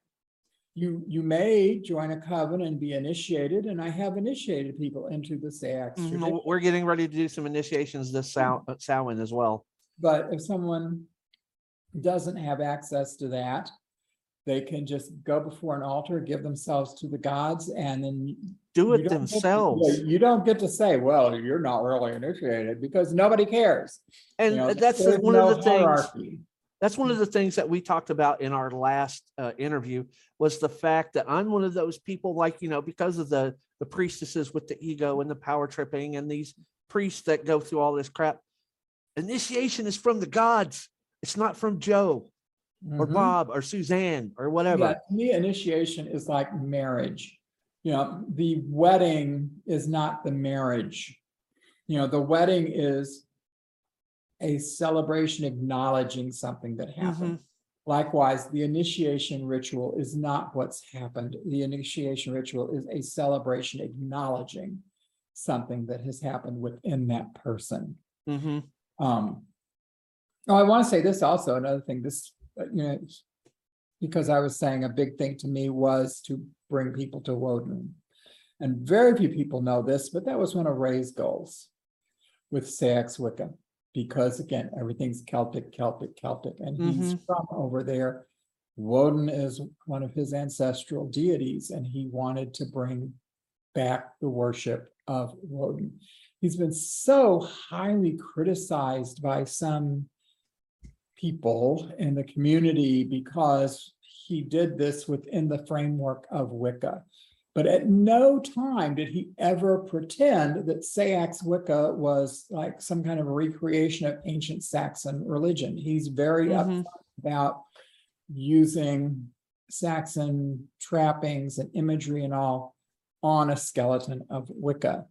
you, you may join a coven and be initiated, and I have initiated people into the Sax Mhm. We're getting ready to do some initiations this Sal- uh, Samhain as well. But if someone doesn't have access to that, they can just go before an altar, give themselves to the gods, and then Do you it don't get to- themselves. You don't get to say, well, you're not really initiated, because nobody cares. you And know, that's there's one of no the things. hierarchy. That's one of the things that we talked about in our last uh, interview was the fact that I'm one of those people like, you know, because of the, the priestesses with the ego and the power tripping and these priests that go through all this crap. Initiation is from the gods. It's not from Joe or Mhm. Bob or Suzanne or Yeah, whatever. to me, initiation is like marriage. You know, the wedding is not the marriage. You know, the wedding is a celebration acknowledging something that happened. Likewise, the initiation ritual is not what's happened. The initiation ritual is a celebration acknowledging something that has happened within that person. hmm Um. Oh, I want to say this also, another thing, this, uh, you know. Because I was saying a big thing to me was to bring people to Woden. And very few people know this, but that was one of Ray's goals. With Sax Wicca, because again, everything's Celtic, Celtic, Celtic, and he's mm-hmm. from over there. Woden is one of his ancestral deities, and he wanted to bring back the worship of Woden. He's been so highly criticized by some people in the community because he did this within the framework of Wicca. But at no time did he ever pretend that Sax Wicca was like some kind of recreation of ancient Saxon religion. He's very Mhm. upfront about using Saxon trappings and imagery and all on a skeleton of Wicca.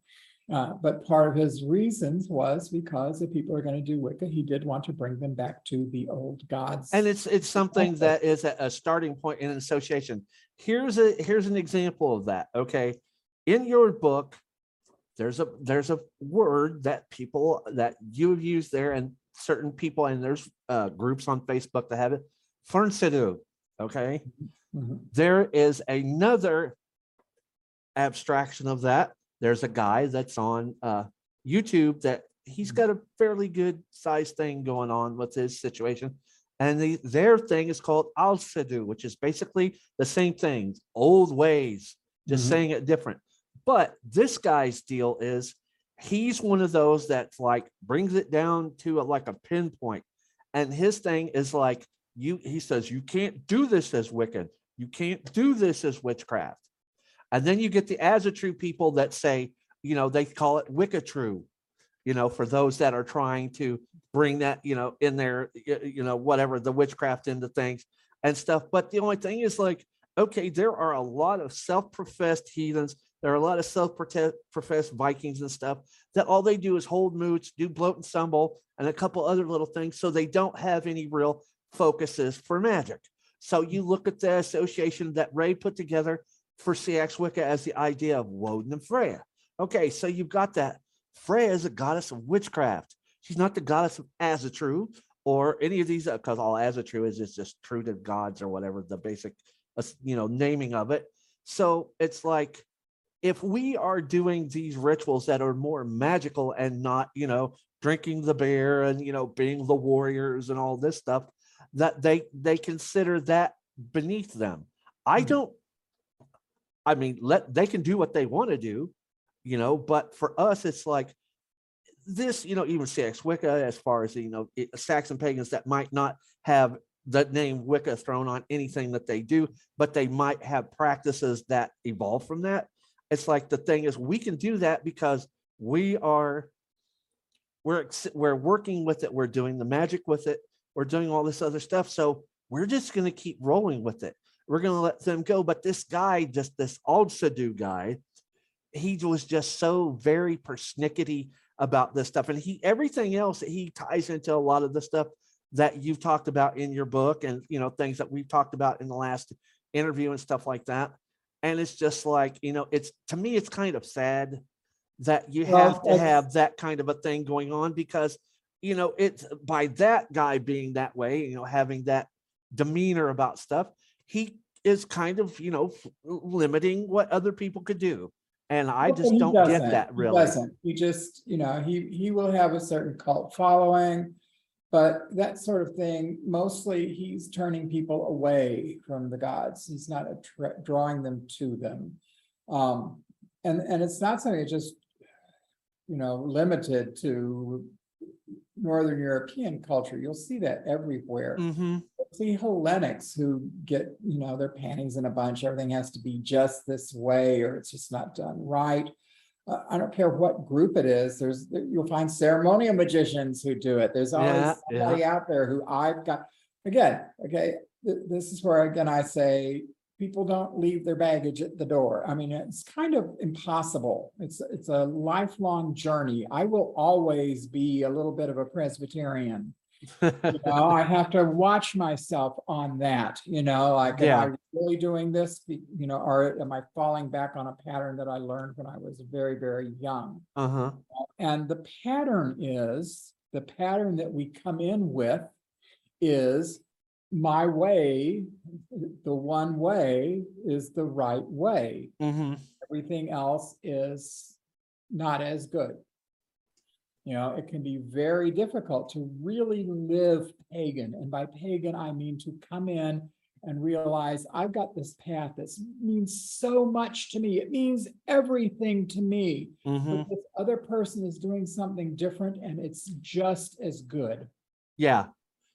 Uh, but part of his reasons was because if people are going to do Wicca, he did want to bring them back to the old gods. And it's, it's something that is a, a starting point in an association. Here's a, here's an example of that, okay? In your book, there's a, there's a word that people, that you have used there and certain people, and there's uh, groups on Facebook that have it, Fyrnsidu, okay? Mhm. There is another abstraction of that. There's a guy that's on uh, YouTube that he's got a fairly good sized thing going on with his situation. And the, their thing is called Al Sadu, which is basically the same thing, old ways, just Mhm. saying it different. But this guy's deal is he's one of those that's like brings it down to a, like a pinpoint. And his thing is like, you, he says, you can't do this as wicked. You can't do this as witchcraft. And then you get the Asatru people that say, you know, they call it Wiccatru, you know, for those that are trying to bring that, you know, in there, you know, whatever, the witchcraft into things and stuff. But the only thing is like, okay, there are a lot of self-professed heathens. There are a lot of self-professed Vikings and stuff that all they do is hold moots, do blót and sumbel, and a couple other little things. So they don't have any real focuses for magic. So you mm. look at the association that Ray put together for Seax-Wica as the idea of Woden and Freya. Okay, so you've got that. Freya is a goddess of witchcraft. She's not the goddess of Asatru or any of these, because all Asatru is is just true to gods or whatever the basic, uh, you know, naming of it. So it's like if we are doing these rituals that are more magical and not, you know, drinking the beer and you know being the warriors and all this stuff, that they they consider that beneath them. I Mhm. don't. I mean, let they can do what they want to do, you know. But for us, it's like this, you know, even Seax-Wica, as far as you know, it- Saxon pagans that might not have the name Wicca thrown on anything that they do, but they might have practices that evolve from that. It's like the thing is, we can do that because we are we're we're working with it, we're doing the magic with it, we're doing all this other stuff. So we're just gonna keep rolling with it. We're gonna let them go. But this guy, just this old Sadu guy, he was just so very persnickety about this stuff. And he everything else he ties into a lot of the stuff that you've talked about in your book and you know things that we've talked about in the last interview and stuff like that. And it's just like, you know, it's to me, it's kind of sad that you Well, have to have that kind of a thing going on because you know it's by that guy being that way you know having that demeanor about stuff he is kind of you know limiting what other people could do and i Well, just don't get doesn't. that He doesn't. He just, you know, he, he will have a certain cult following. But that sort of thing, mostly he's turning people away from the gods. He's not drawing them to them. Um, and, and it's not something that's just, you know, limited to Northern European culture. You'll see that everywhere hmm see Hellenics who get, you know, their panties in a bunch, everything has to be just this way, or it's just not done right. Uh, I don't care what group it is, there's, you'll find ceremonial magicians who do it, there's always yeah. somebody out there who I've got. Again, okay, th- this is where again I say, people don't leave their baggage at the door, I mean, it's kind of impossible. It's, it's a lifelong journey, I will always be a little bit of a Presbyterian. You know, I have to watch myself on that, you know, like, am Yeah. I really doing this? You know, or am I falling back on a pattern that I learned when I was very, very young? uh-huh And the pattern is, the pattern that we come in with is my way, the one way is the right way. hmm Everything else is not as good. You know, it can be very difficult to really live pagan. And by pagan, I mean to come in and realize I've got this path that means so much to me. It means everything to me. hmm But this other person is doing something different and it's just as good, yeah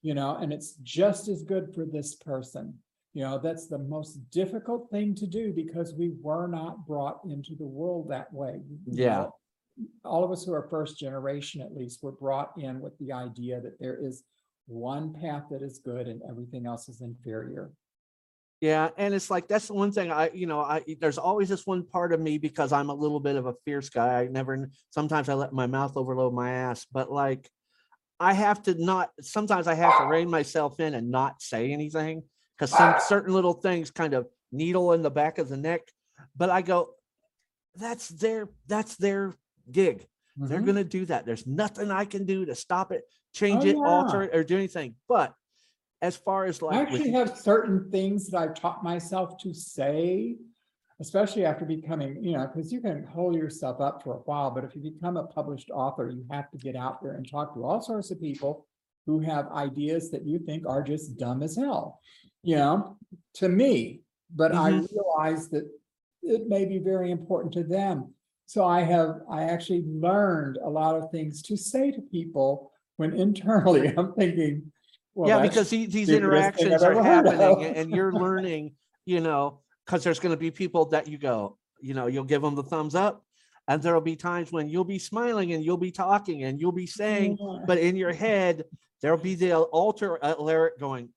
you know, and it's just as good for this person. You know, that's the most difficult thing to do because we were not brought into the world that way. Yeah. All of us who are first generation at least were brought in with the idea that there is one path that is good and everything else is inferior. Yeah, and it's like that's the one thing I, you know, I there's always this one part of me because I'm a little bit of a fierce guy. I never sometimes I let my mouth overload my ass, but like I have to not sometimes I have to rein myself in and not say anything because some certain little things kind of needle in the back of the neck. But I go, that's their that's their gig. They're Mhm. gonna do that. There's nothing I can do to stop it, change Oh, it, alter it, or do anything. But as far as I like with actually have certain things that I've taught myself to say especially after becoming, you know, because you can hold yourself up for a while, but if you become a published author, you have to get out there and talk to all sorts of people who have ideas that you think are just dumb as hell, you know, to me. But I realize that it may be very important to them. So I have, I actually learned a lot of things to say to people when internally I'm thinking. well, Yeah, that's- because these, these stupidest thing interactions I've are ever heard happening and you're learning, you know, because there's gonna be people that you go, you know, you'll give them the thumbs up. And there'll be times when you'll be smiling and you'll be talking and you'll be saying, but in your head, there'll be the alter uh, Alaric going.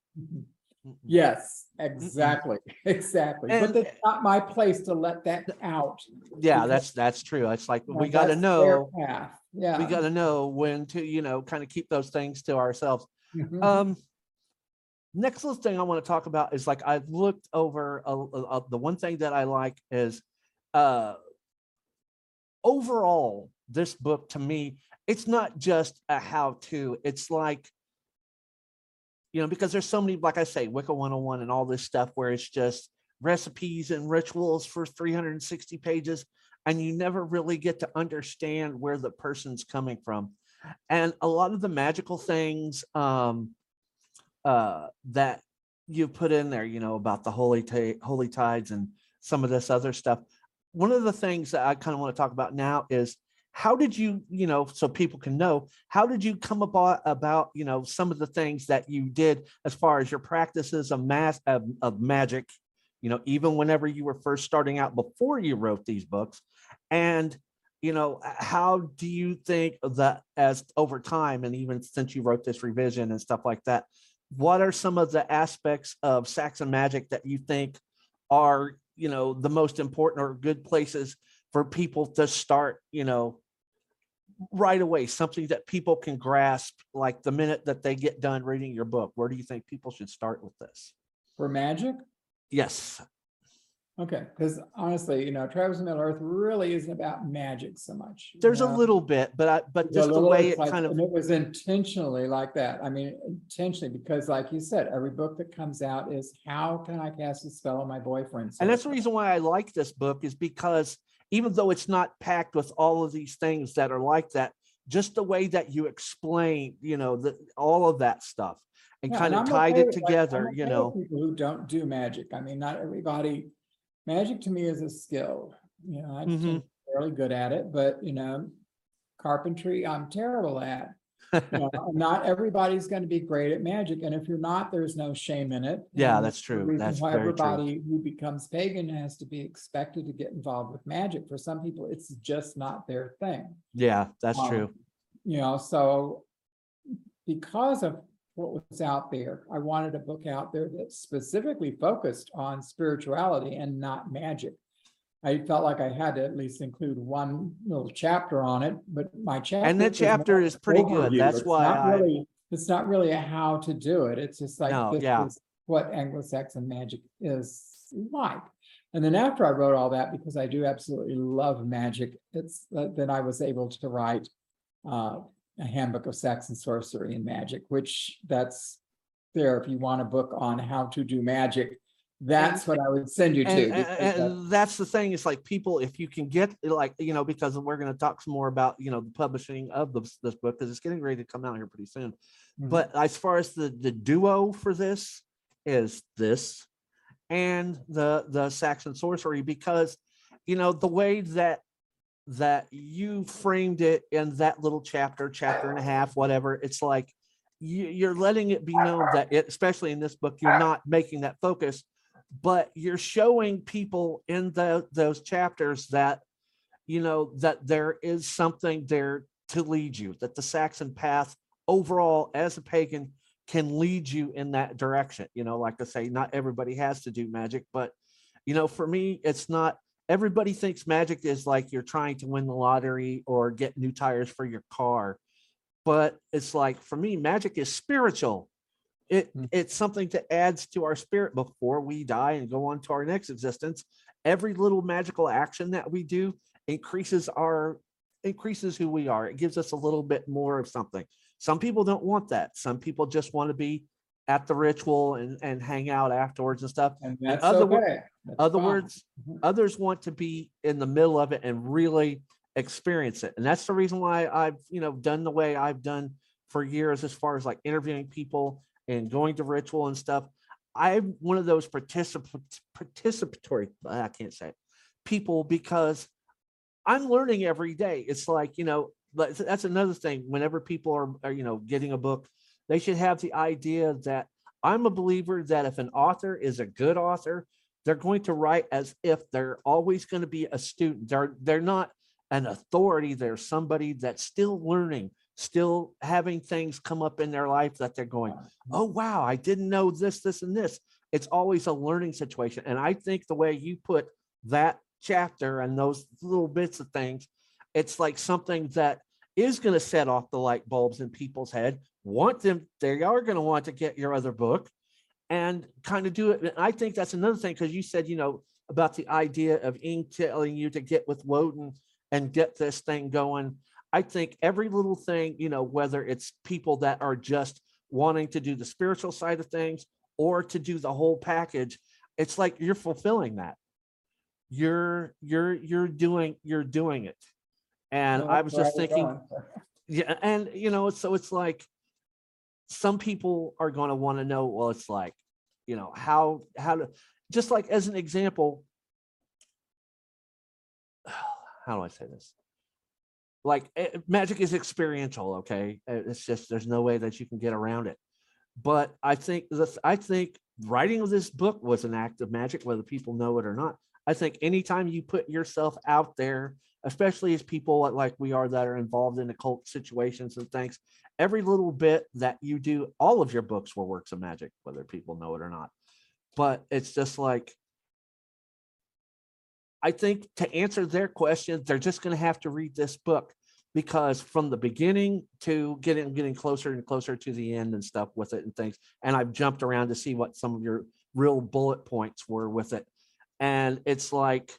Yes, exactly, exactly. But And- it's not my place to let that out. Yeah, because- that's, that's true. It's like, we gotta that's their know, path. Yeah. we gotta know when to, you know, kind of keep those things to ourselves. Mhm. Um, next little thing I want to talk about is like I've looked over uh, uh, the one thing that I like is uh overall this book to me it's not just a how to it's like you know because there's so many like I say Wicca 101 and all this stuff where it's just recipes and rituals for 360 pages and you never really get to understand where the person's coming from. And a lot of the magical things um uh that you put in there you know about the holy ta- holy tides and some of this other stuff one of the things that i kind of want to talk about now is how did you you know so people can know how did you come about about you know some of the things that you did as far as your practices of math of, of magic you know even whenever you were first starting out before you wrote these books? And you know how do you think that as over time and even since you wrote this revision and stuff like that what are some of the aspects of Saxon magic that you think are you know the most important or good places for people to start you know right away something that people can grasp like the minute that they get done reading your book where do you think people should start with this For magic? yes Okay, because honestly, you know, Travels Middle Earth really isn't about magic so much. there's a little bit but i but just the way it like- kind of it was intentionally like that. I mean, intentionally, because like you said, every book that comes out is how can I cast a spell on my boyfriend? And that's the reason why I like this book is because even though it's not packed with all of these things that are like that, just the way that you explain, you know, the, all of that stuff and Yeah, kind of I'm tied okay it with, like, together, you know. People who don't do magic. I mean, not everybody, magic to me is a skill. You know, I'm Mhm. fairly good at it, but you know, carpentry, I'm terrible at. You know, Not everybody's gonna be great at magic, and if you're not, there's no shame in it. Yeah, and that's the true. reason That's why very true. Everybody who becomes pagan has to be expected to get involved with magic. For some people, it's just not their thing. Yeah, that's Um, true. You know, so because of what was out there, I wanted a book out there that specifically focused on spirituality and not magic. I felt like I had to at least include one little chapter on it, but my chapter. And the chapter is pretty good. That's It's why not I- really- It's not really a how to do it. It's just like. No, this yeah. is What Anglo-Saxon magic is like. And then after I wrote all that, because I do absolutely love magic, it's, uh, then I was able to write uh, a handbook of Saxon sorcery and magic, which that's there if you want a book on how to do magic. That's what I would send you to. And, because and, and that's the thing. It's like people, if you can get like, you know, because we're going to talk some more about, you know, the publishing of this, this book, because it's getting ready to come out here pretty soon. Mhm. But as far as the, the duo for this is this and the, the Saxon sorcery, because, you know, the way that, that you framed it in that little chapter, chapter and a half, whatever, it's like, you, you're letting it be known that it, especially in this book, you're not making that focus, but you're showing people in the, those chapters that, you know, that there is something there to lead you, that the Saxon path overall as a pagan can lead you in that direction. You know, like I say, not everybody has to do magic, but you know, for me, it's not everybody thinks magic is like you're trying to win the lottery or get new tires for your car. But it's like for me, magic is spiritual. It Mm. it's something that adds to our spirit before we die and go on to our next existence. Every little magical action that we do increases our increases who we are. It gives us a little bit more of something. Some people don't want that. Some people just want to be at the ritual and, and hang out afterwards and stuff. And that's other okay. Other words, Mhm. others want to be in the middle of it and really experience it. And that's the reason why I've, you know, done the way I've done for years as far as like interviewing people and going to ritual and stuff. I'm one of those participant participatory, I can't say it, people because I'm learning every day. It's like, you know, that's another thing. Whenever people are, are, you know, getting a book, they should have the idea that I'm a believer that if an author is a good author, they're going to write as if they're always going to be a student. They're they're not an authority. They're somebody that's still learning, still having things come up in their life that they're going, mm-hmm. oh wow, I didn't know this, this, and this. It's always a learning situation. And I think the way you put that chapter and those little bits of things, it's like something that is going to set off the light bulbs in people's head. Want them, they are going to want to get your other book and kind of do it. And I think that's another thing because you said, you know, about the idea of Ing telling you to get with Woden and get this thing going. I think every little thing, you know, whether it's people that are just wanting to do the spiritual side of things or to do the whole package, it's like you're fulfilling that. You're you're you're doing you're doing it. And Well, I was just thinking, going. yeah, and you know, so it's like some people are going to want to know, well, it's like, you know, how how to just like as an example, how do I say this? Like eh, magic is experiential, okay? Eh, It's just there's no way that you can get around it. But I think this I think writing of this book was an act of magic, whether people know it or not. I think anytime you put yourself out there, especially as people like we are that are involved in occult situations and things, every little bit that you do, all of your books were works of magic, whether people know it or not. But it's just like, I think to answer their question, they're just going to have to read this book because from the beginning to getting getting closer and closer to the end and stuff with it and things. And I've jumped around to see what some of your real bullet points were with it. And it's like,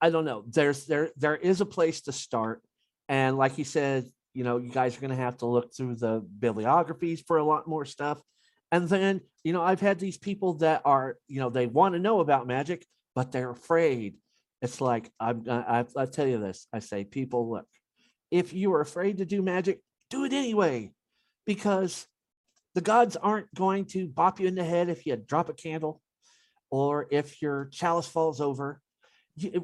I don't know. There's there there is a place to start. And like he said, you know, you guys are going to have to look through the bibliographies for a lot more stuff. And then, you know, I've had these people that are, you know, they want to know about magic, but they're afraid. It's like I'm I, I tell you this. I say, people, look, if you are afraid to do magic, do it anyway, because the gods aren't going to bop you in the head if you drop a candle, or if your chalice falls over.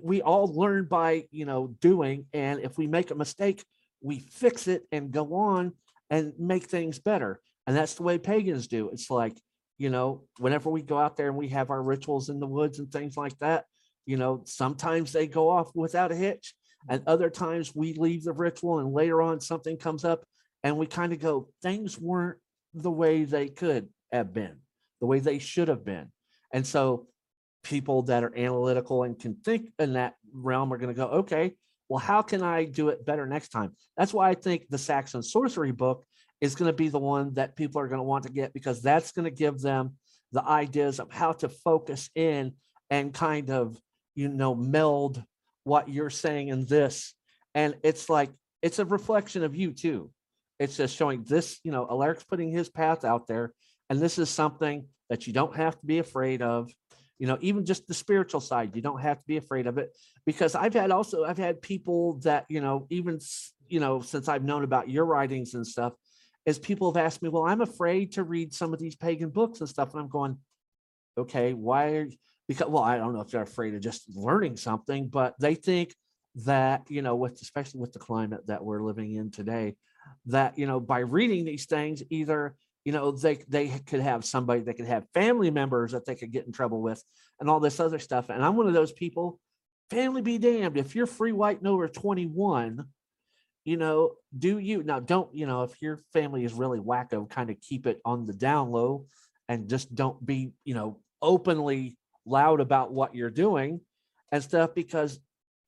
We all learn by you know doing, and if we make a mistake, we fix it and go on and make things better. And that's the way pagans do. It's like, you know, whenever we go out there and we have our rituals in the woods and things like that, you know, sometimes they go off without a hitch. And other times we leave the ritual and later on something comes up and we kind of go, things weren't the way they could have been, the way they should have been. And so people that are analytical and can think in that realm are going to go, okay, well, how can I do it better next time? That's why I think the Saxon sorcery book is going to be the one that people are going to want to get because that's going to give them the ideas of how to focus in and kind of, you know, meld what you're saying in this. And it's like, it's a reflection of you too. It's just showing this, you know, Alaric's putting his path out there. And this is something that you don't have to be afraid of. You know, even just the spiritual side, you don't have to be afraid of it because I've had also, I've had people that, you know, even, you know, since I've known about your writings and stuff, is people have asked me, well, I'm afraid to read some of these pagan books and stuff. And I'm going, okay, why? Are, because, well, I don't know if they're afraid of just learning something, but they think that, you know, with, especially with the climate that we're living in today, that, you know, by reading these things, either, you know, they, they could have somebody, they could have family members that they could get in trouble with and all this other stuff. And I'm one of those people, family be damned. If you're free white and over 21, you know, do you now don't, you know, if your family is really wacko, kind of keep it on the down low and just don't be, you know, openly loud about what you're doing and stuff because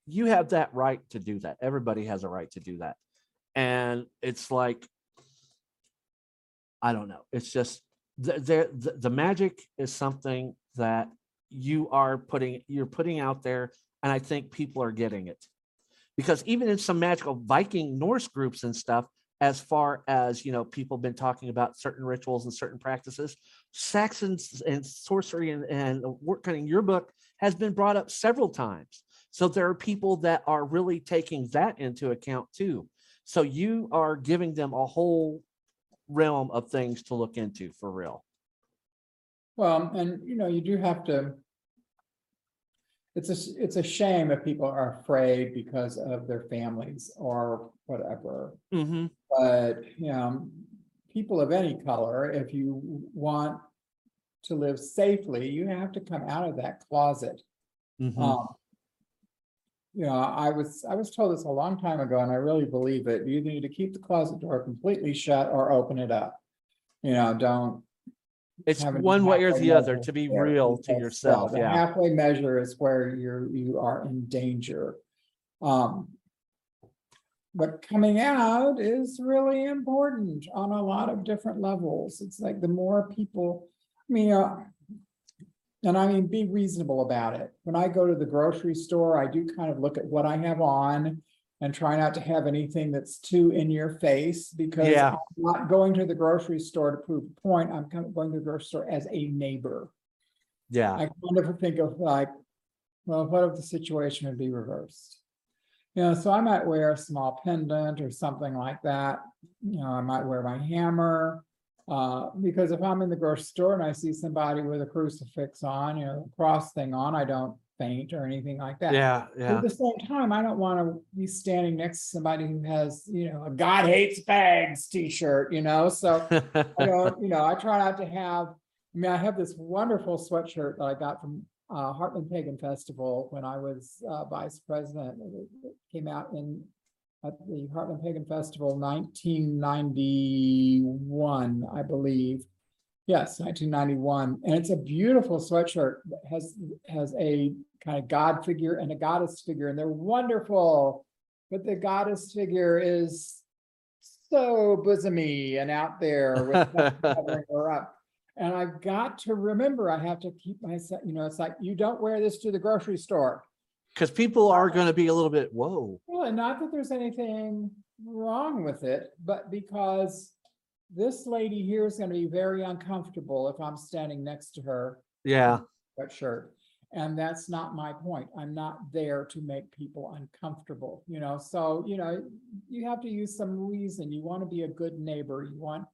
you have that right to do that. Everybody has a right to do that. And it's like, I don't know. It's just the, the, the, magic is something that you are putting, you're putting out there. And I think people are getting it because even in some magical Viking Norse groups and stuff, as far as, you know, people have been talking about certain rituals and certain practices. Saxons and sorcery and, and wortcunning, your book has been brought up several times. So there are people that are really taking that into account too. So you are giving them a whole realm of things to look into for real. Well, and you know, you do have to. It's a, it's a shame if people are afraid because of their families or whatever. Mm-hmm. But, you know, people of any color, if you want to live safely, you have to come out of that closet. Mm-hmm. Um. You know, I was, I was told this a long time ago and I really believe it. You either need to keep the closet door completely shut or open it up. You know, don't. It's one way or the other to be real to yourself. the Halfway measure is where you're, you are in danger. Um. But coming out is really important on a lot of different levels. It's like the more people, I mean, uh. And I mean, be reasonable about it. When I go to the grocery store, I do kind of look at what I have on. And try not to have anything that's too in your face because Yeah. I'm not going to the grocery store to prove a point. I'm kind of going to the grocery store as a neighbor. Yeah. I kind of think of like, well, what if the situation would be reversed? You know, so I might wear a small pendant or something like that. You know, I might wear my hammer. Uh, because if I'm in the grocery store and I see somebody with a crucifix on, you know, cross thing on, I don't faint or anything like that. Yeah. But Yeah. At the same time, I don't want to be standing next to somebody who has, you know, a God hates bags t-shirt, you know, so. I don't, you know, I try not to have, I mean, I have this wonderful sweatshirt that I got from uh Heartland Pagan Festival when I was uh vice president. It it came out in at the Heartland Pagan Festival nineteen ninety-one, I believe. Yes, nineteen ninety-one, and it's a beautiful sweatshirt that has has a kind of god figure and a goddess figure, and they're wonderful. But the goddess figure is so bosomy and out there with covering her up. And I've got to remember, I have to keep myself, you know, it's like, you don't wear this to the grocery store. Because people are going to be a little bit, whoa. Well, and not that there's anything wrong with it, but because this lady here is gonna be very uncomfortable if I'm standing next to her Yeah. sweatshirt. And that's not my point. I'm not there to make people uncomfortable, you know, so, you know, you have to use some reason. You want to be a good neighbor. You want.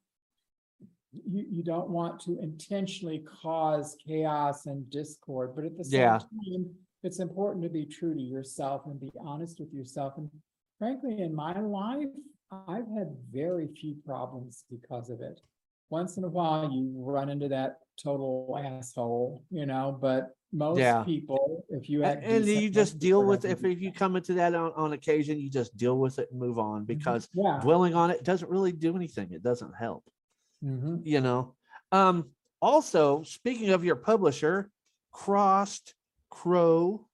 You, you don't want to intentionally cause chaos and discord, but at the same Yeah. time, it's important to be true to yourself and be honest with yourself. And frankly, in my life, I've had very few problems because of it. Once in a while, you run into that total asshole, you know, but most Yeah. people, if you. Act And decent, you most just deal with, if, if you come into that on, on occasion, you just deal with it and move on mm-hmm. because Yeah. dwelling on it doesn't really do anything. It doesn't help, mhm. you know? Um, also, speaking of your publisher, Crossed Crow,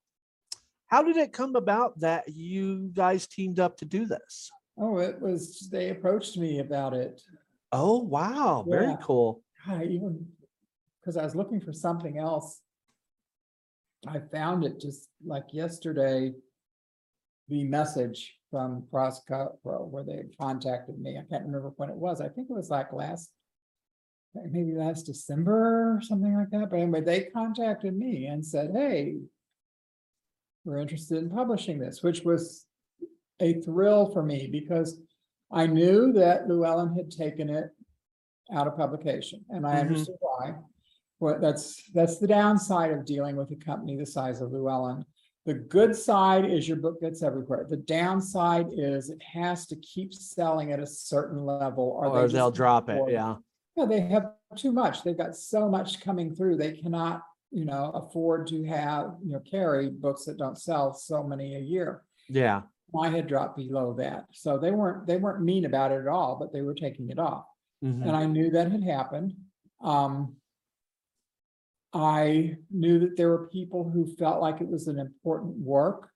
how did it come about that you guys teamed up to do this? Oh, it was, they approached me about it. Oh, wow, very cool. I even, because I was looking for something else. I found it just like yesterday. The message from Crossed Crow where they contacted me. I can't remember when it was. I think it was like last. Maybe last December or something like that. But anyway, they contacted me and said, hey. We're interested in publishing this, which was a thrill for me because I knew that Llewellyn had taken it out of publication, and I Mhm. understood why. Well, that's, that's the downside of dealing with a company the size of Llewellyn. The good side is your book gets everywhere. The downside is it has to keep selling at a certain level or they Or just they'll drop it, yeah. Yeah, they have too much. They've got so much coming through. They cannot, you know, afford to have, you know, carry books that don't sell so many a year. Yeah, I had dropped below that. So they weren't, they weren't mean about it at all, but they were taking it off. mhm, And I knew that had happened. Um. I knew that there were people who felt like it was an important work.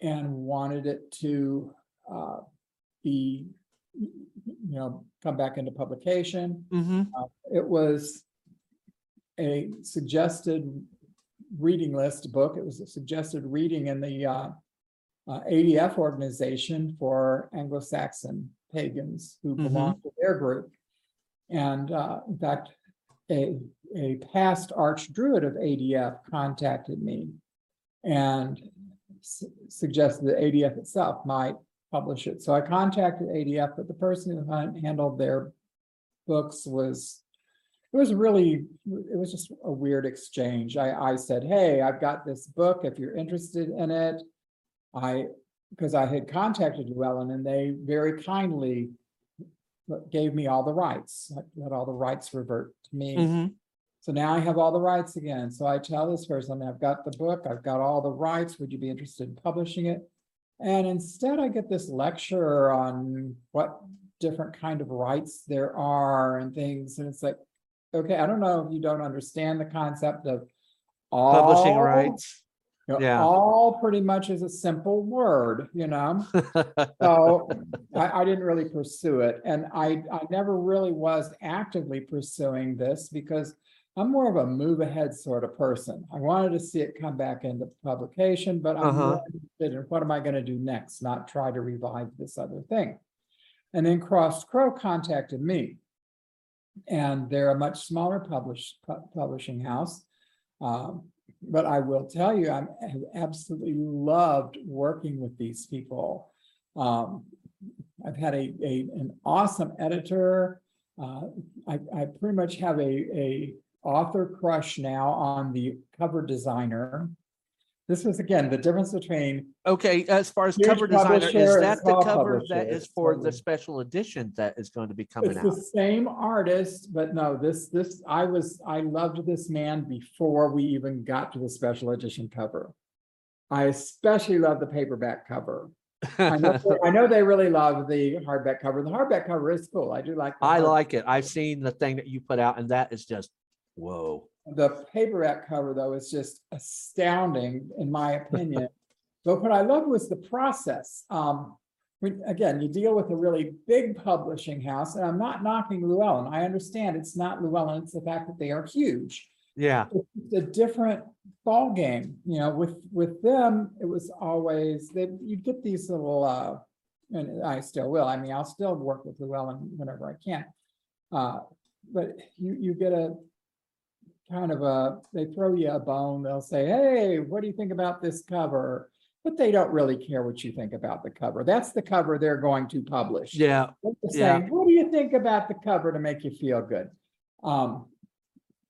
And wanted it to uh be, you know, come back into publication. mhm. It was a suggested reading list book. It was a suggested reading in the uh uh, ADF organization for Anglo-Saxon pagans who belong to their group. And uh, in fact, a, a past arch druid of ADF contacted me and su- suggested that ADF itself might publish it. So I contacted ADF, but the person who han- handled their books was, it was really, it was just a weird exchange. I, I said, hey, I've got this book, if you're interested in it. I, because I had contacted Llewellyn and they very kindly gave me all the rights, like, let all the rights revert to me. Mhm. So now I have all the rights again. So I tell this person, I've got the book, I've got all the rights. Would you be interested in publishing it? And instead I get this lecture on what different kind of rights there are and things. And it's like, okay, I don't know if you don't understand the concept of all, Publishing rights. you know, yeah. All pretty much is a simple word, you know? So I, I didn't really pursue it and I, I never really was actively pursuing this because I'm more of a move ahead sort of person. I wanted to see it come back into publication, but I'm Uh-huh. more interested in what am I gonna do next, not try to revive this other thing. And then Crossed Crow contacted me. And they're a much smaller publish, pu- publishing house. Um, but I will tell you, I'm- I have absolutely loved working with these people. Um, I've had a, a, an awesome editor. Uh, I, I pretty much have a, a author crush now on the cover designer. This was again, the difference between, Okay, as far as Huge cover designer, is publisher that the small cover that publisher, is for the totally. special edition that is going to be coming out? it's out? the same artist, but no, this, this, I was, I loved this man before we even got to the special edition cover. I especially love the paperback cover. I know, I know they really love the hardback cover. The hardback cover is cool. I do like. the I hard- like it. I've seen the thing that you put out and that is just, whoa. The paperback cover, though, is just astounding, in my opinion. But what I loved was the process. Um, when, again, you deal with a really big publishing house, and I'm not knocking Llewellyn. I understand it's not Llewellyn, it's the fact that they are huge. Yeah, It's a different ball game, you know, with, with them, it was always, they, you get these little, uh, and I still will, I mean, I'll still work with Llewellyn whenever I can. Uh, but you, you get a kind of a, they throw you a bone, they'll say, hey, what do you think about this cover? But they don't really care what you think about the cover. That's the cover they're going to publish. yeah, Yeah. saying, what do you think about the cover to make you feel good? Um,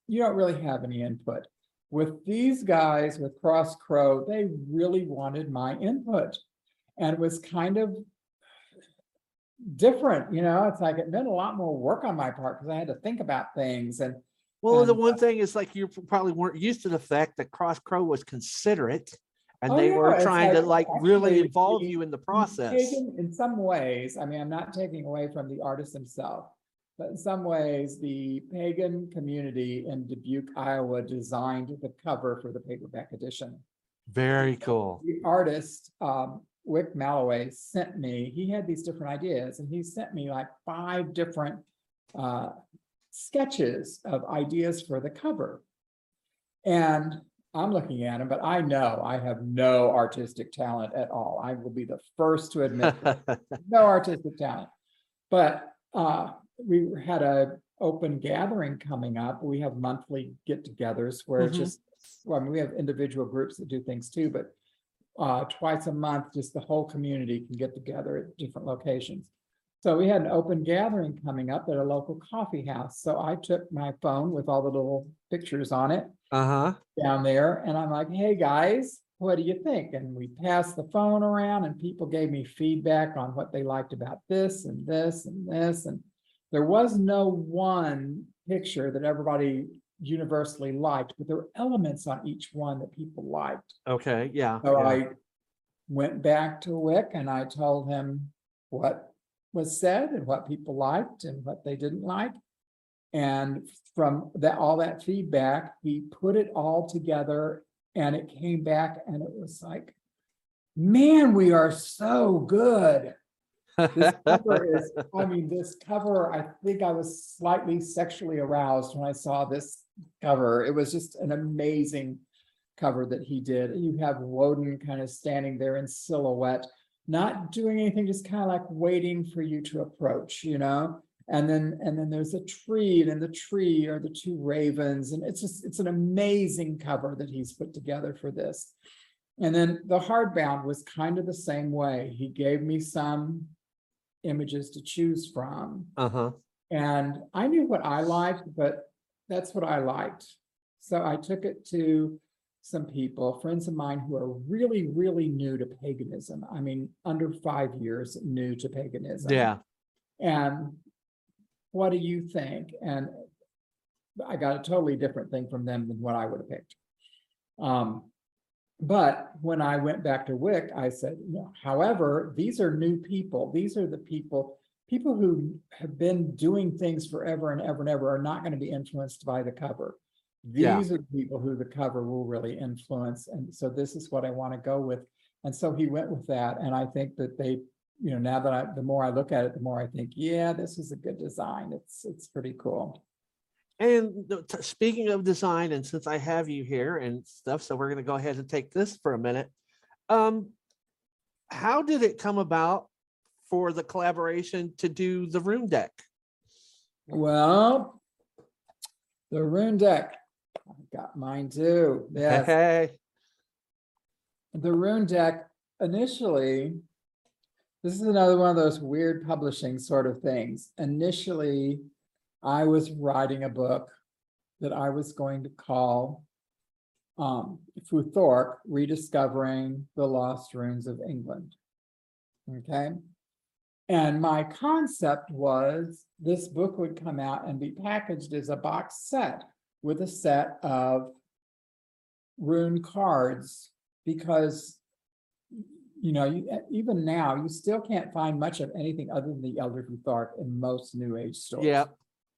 you don't really have any input. With these guys, with Crossed Crow, they really wanted my input. And it was kind of different, you know, it's like it meant a lot more work on my part because I had to think about things and Well, the And, one thing is like you probably weren't used to the fact that Crossed Crow was considerate and Oh, they yeah, were trying to like like really involve you in the process. taken- In some ways, I mean, I'm not taking away from the artist himself, but in some ways, the pagan community in Dubuque, Iowa designed the cover for the paperback edition. Very cool. The artist, um, Wick Malloway sent me, he had these different ideas and he sent me like five different uh, sketches of ideas for the cover. And I'm looking at them, but I know I have no artistic talent at all. I will be the first to admit no artistic talent. But uh, we had a open gathering coming up. We have monthly get-togethers where it's Mhm. just, well, I mean, we have individual groups that do things too, but uh, twice a month, just the whole community can get together at different locations. So we had an open gathering coming up at a local coffee house. So I took my phone with all the little pictures on it Uh-huh. down there and I'm like, hey, guys, what do you think? And we passed the phone around and people gave me feedback on what they liked about this and this and this. And there was no one picture that everybody universally liked, but there were elements on each one that people liked. Okay, yeah. So yeah. I went back to Wick and I told him what was said and what people liked and what they didn't like. And from that, all that feedback, he put it all together and it came back and it was like, man, we are so good. This cover is, I mean, this cover, I think I was slightly sexually aroused when I saw this cover. It was just an amazing cover that he did. You have Woden kind of standing there in silhouette, not doing anything, just kind of like waiting for you to approach, you know? And then, and then there's a tree, and in the tree are the two ravens, and it's just, it's an amazing cover that he's put together for this. And then the hardbound was kind of the same way. He gave me some images to choose from. Uh-huh. And I knew what I liked, but that's what I liked. So I took it to some people, friends of mine who are really, really new to paganism. I mean, under five years new to paganism. Yeah. And what do you think? And I got a totally different thing from them than what I would have picked. Um, but when I went back to Wick, I said, "No, however, these are new people. These are the people, people who have been doing things forever and ever and ever are not going to be influenced by the cover. Yeah. These are the people who the cover will really influence. And so this is what I want to go with. And so he went with that. And I think that they, you know, now that I, the more I look at it, the more I think, yeah, this is a good design. It's, it's pretty cool. And speaking of design, and since I have you here and stuff, so we're gonna go ahead and take this for a minute. Um, how did it come about for the collaboration to do the rune deck? Well, the rune deck, got mine too. Yes. Hey, The rune deck initially, this is another one of those weird publishing sort of things. Initially, I was writing a book that I was going to call um, Futhorc, Rediscovering the Lost Runes of England. Okay? And my concept was this book would come out and be packaged as a box set with a set of rune cards because you know, you, even now, you still can't find much of anything other than the Elder Futhark in most New Age stores. yep,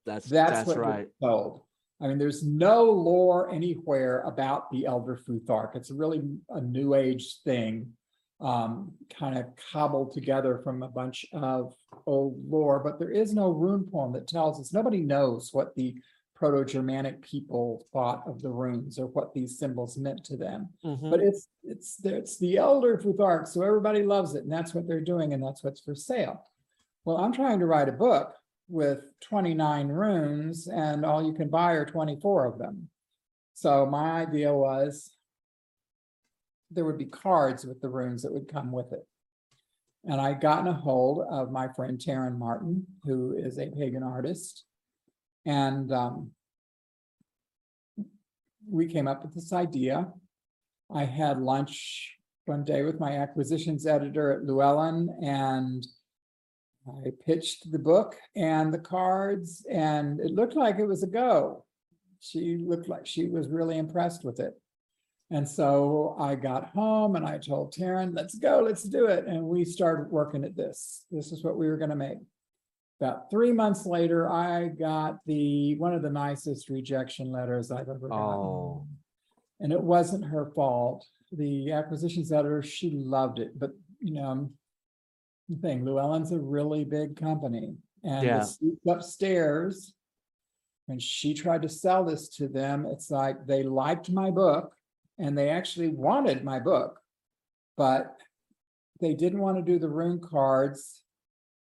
that's, That's that's what right. told. I mean, there's no lore anywhere about the Elder Futhark. It's really a New Age thing. Um, kind of cobbled together from a bunch of old lore, but there is no rune poem that tells us, nobody knows what the Proto-Germanic people thought of the runes or what these symbols meant to them. Mhm. But it's, it's, the- it's the elder Futhark, so everybody loves it, and that's what they're doing, and that's what's for sale. Well, I'm trying to write a book with twenty-nine runes, and all you can buy are twenty-four of them. So my idea was there would be cards with the runes that would come with it. And I'd gotten a hold of my friend Taryn Martin, who is a pagan artist. And um, we came up with this idea. I had lunch one day with my acquisitions editor at Llewellyn and I pitched the book and the cards and it looked like it was a go. She looked like she was really impressed with it. And so I got home and I told Taryn, let's go, let's do it. And we started working at this. This is what we were gonna make. About three months later, I got the, one of the nicest rejection letters I've ever gotten. Oh. And it wasn't her fault. The acquisitions editor, she loved it, but you know. Um, the thing, Llewellyn's a really big company and Yeah. upstairs. When she tried to sell this to them, it's like they liked my book and they actually wanted my book. But they didn't want to do the rune cards.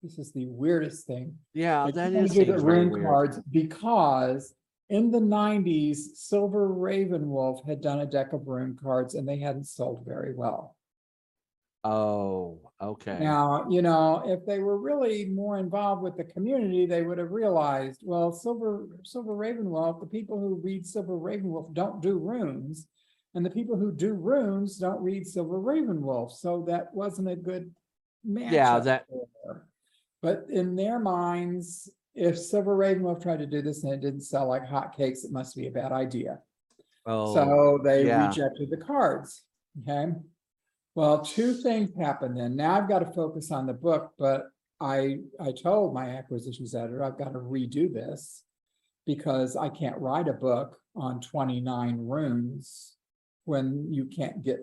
This is the weirdest thing. Yeah, They that didn't the seems very rune weird. cards because in the nineties, Silver Raven Wolf had done a deck of rune cards and they hadn't sold very well. Oh, okay. Now, you know, if they were really more involved with the community, they would have realized, well, Silver, Silver Raven Wolf, the people who read Silver Raven Wolf don't do runes. And the people who do runes don't read Silver Raven Wolf, so that wasn't a good match. Yeah, that, But in their minds, if Silver Raven Wolf tried to do this and it didn't sell like hotcakes, it must be a bad idea. oh, So they yeah. rejected the cards, okay? Well, two things happened then. Now I've got to focus on the book, but I, I told my acquisitions editor, I've got to redo this. Because I can't write a book on twenty-nine runes when you can't get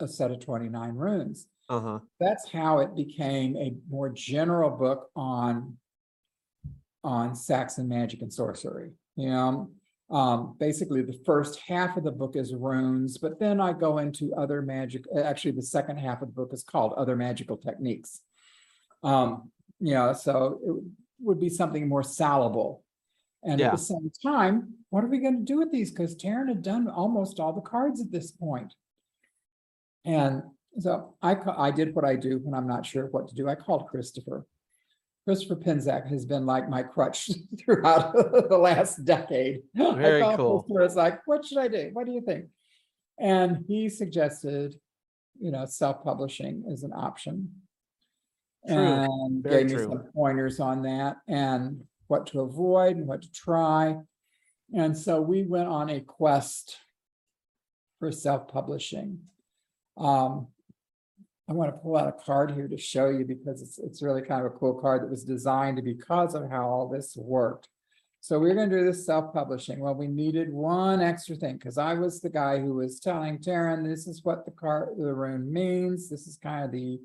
a set of twenty-nine runes uh-huh. that's how it became a more general book on on Saxon magic and sorcery, you know. Um, basically, the first half of the book is runes, but then I go into other magic, uh, actually, the second half of the book is called Other Magical Techniques. Um, you know, so it would be something more salable. And at the same time, what are we gonna do with these? Because Taryn had done almost all the cards at this point. And so I, ca- I did what I do when I'm not sure what to do. I called Christopher. Christopher Penczak has been like my crutch throughout the last decade. I Very called cool. Christopher, It's like, what should I do? What do you think? And he suggested, you know, self-publishing is an option. True. And Very gave me true. some pointers on that and what to avoid and what to try. And so we went on a quest for self-publishing. Um, I want to pull out a card here to show you because it's, it's really kind of a cool card that was designed because of how all this worked. So we're gonna do this self-publishing. Well, we needed one extra thing, because I was the guy who was telling Taryn, this is what the card, the rune means. This is kind of the,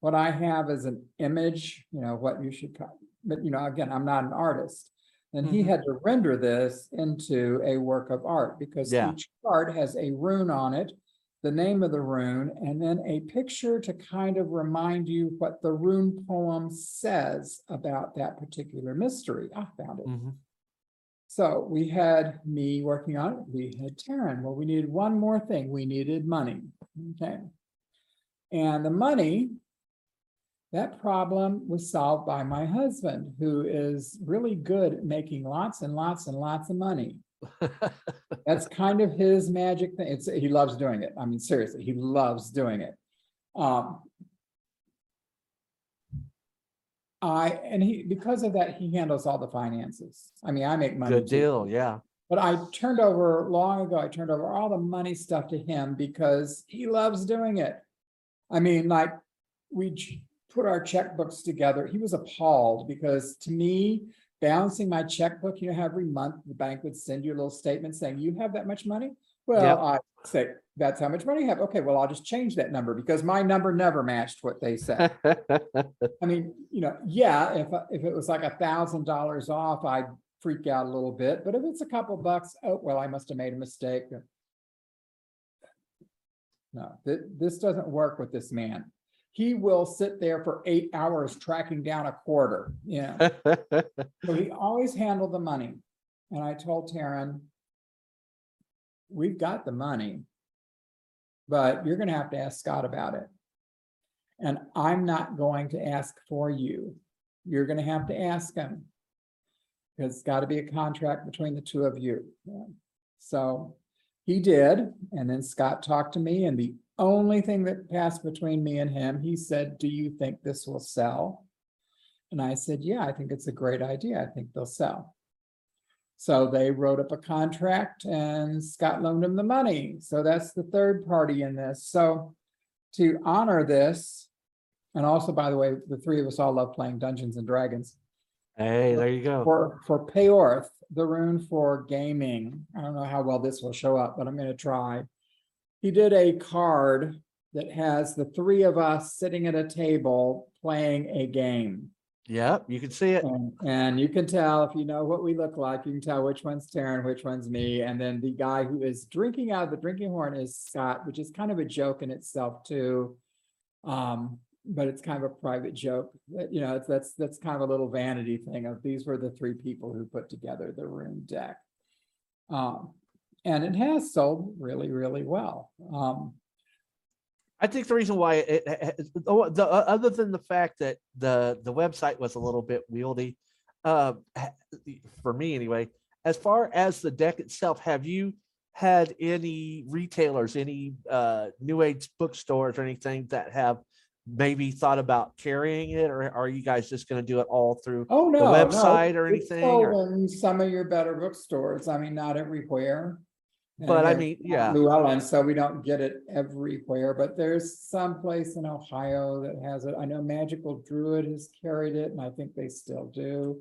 what I have as an image, you know, what you should, co- but you know, again, I'm not an artist. And he Mhm. had to render this into a work of art because Yeah. each card has a rune on it, the name of the rune, and then a picture to kind of remind you what the rune poem says about that particular mystery. I found it. Mhm. So we had me working on it. We had Taryn. Well, we needed one more thing. We needed money. Okay. And the money, that problem was solved by my husband, who is really good at making lots and lots and lots of money. That's kind of his magic thing. It's, he loves doing it. I mean, seriously, he loves doing it. Um. I, and he, because of that, he handles all the finances. I mean, I make money. Good too. deal, yeah. But I turned over, long ago, I turned over all the money stuff to him because he loves doing it. I mean, like, we put our checkbooks together. He was appalled because to me, balancing my checkbook, you know, how every month the bank would send you a little statement saying, you have that much money? Yep. Well, I say, that's how much money you have. Okay, well, I'll just change that number because my number never matched what they said. I mean, you know, yeah, if, I- if it was like a thousand dollars off, I'd freak out a little bit, but if it's a couple bucks, oh, well, I must have made a mistake. No, thi- this doesn't work with this man. He will sit there for eight hours tracking down a quarter, yeah. So he always handled the money. And I told Taryn, we've got the money, but you're gonna have to ask Scott about it. And I'm not going to ask for you. You're gonna have to ask him. Because it's gotta be a contract between the two of you. Yeah. So he did, and then Scott talked to me, and the only thing that passed between me and him, he said, do you think this will sell? And I said, yeah, I think it's a great idea. I think they'll sell. So they wrote up a contract and Scott loaned him the money. So that's the third party in this. So to honor this, and also, by the way, the three of us all love playing Dungeons and Dragons. Hey, there you go. For, for Peorth, the rune for gaming, I don't know how well this will show up, but I'm gonna try. He did a card that has the three of us sitting at a table playing a game. Yep, you can see it. And, and you can tell if you know what we look like, you can tell which one's Taryn, which one's me. And then the guy who is drinking out of the drinking horn is Scott, which is kind of a joke in itself too. Um, but it's kind of a private joke, you know, it's, that's, that's kind of a little vanity thing of these were the three people who put together the rune deck. Um, and it has sold really, really well. Um, I think the reason why it, it- oh, the, uh, other than the fact that the, the website was a little bit wieldy, uh, for me anyway, as far as the deck itself, have you had any retailers, any, uh, new age bookstores or anything that have maybe thought about carrying it, or are you guys just gonna do it all through? Oh, no. no, website or anything, or- in Some of your better bookstores, I mean, not everywhere. But I mean, yeah, Llewellyn, so we don't get it everywhere, but there's some place in Ohio that has it. I know Magical Druid has carried it, and I think they still do.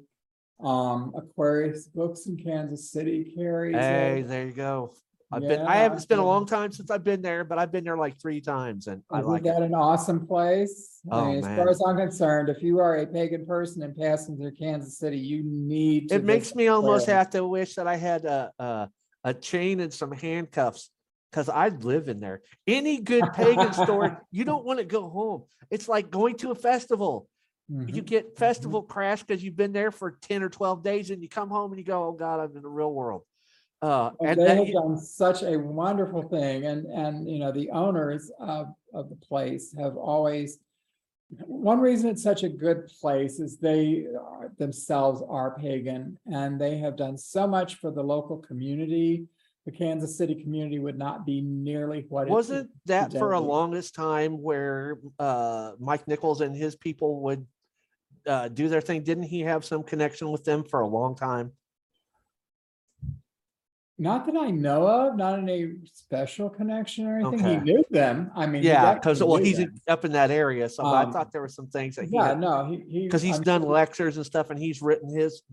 Um, Aquarius Books in Kansas City carries hey, it. there you go. I've been, Yeah, I haven't, it's been a yeah. long time since I've been there, but I've been there like three times and I Isn't like it. that an awesome place? I Oh, mean, as man. far as I'm concerned, if you are a pagan person and passing through Kansas City, you need to. It makes visit me almost have to wish that I had a, a, a chain and some handcuffs. Cause I'd live in there. Any good pagan store, you don't want to go home. It's like going to a festival. You Mhm. get festival crash because you've been there for ten or twelve days and you come home and you go, oh God, I'm in the real world. Uh, And and they that, have done such a wonderful thing and, and, you know, the owners of, of the place have always. One reason it's such a good place is they are- themselves are pagan and they have done so much for the local community. The Kansas City community would not be nearly what. it is wasn't that for a longest time where uh Mike Nichols and his people would uh do their thing? Didn't he have some connection with them for a long time? Not that I know of, not any special connection or anything. He Okay. knew them. I mean. he Yeah, because definitely well, knew he's them. up in that area, so I Um, thought there were some things that he Yeah, had no, he, he. because he's I'm done sure- lectures and stuff, and he's written his.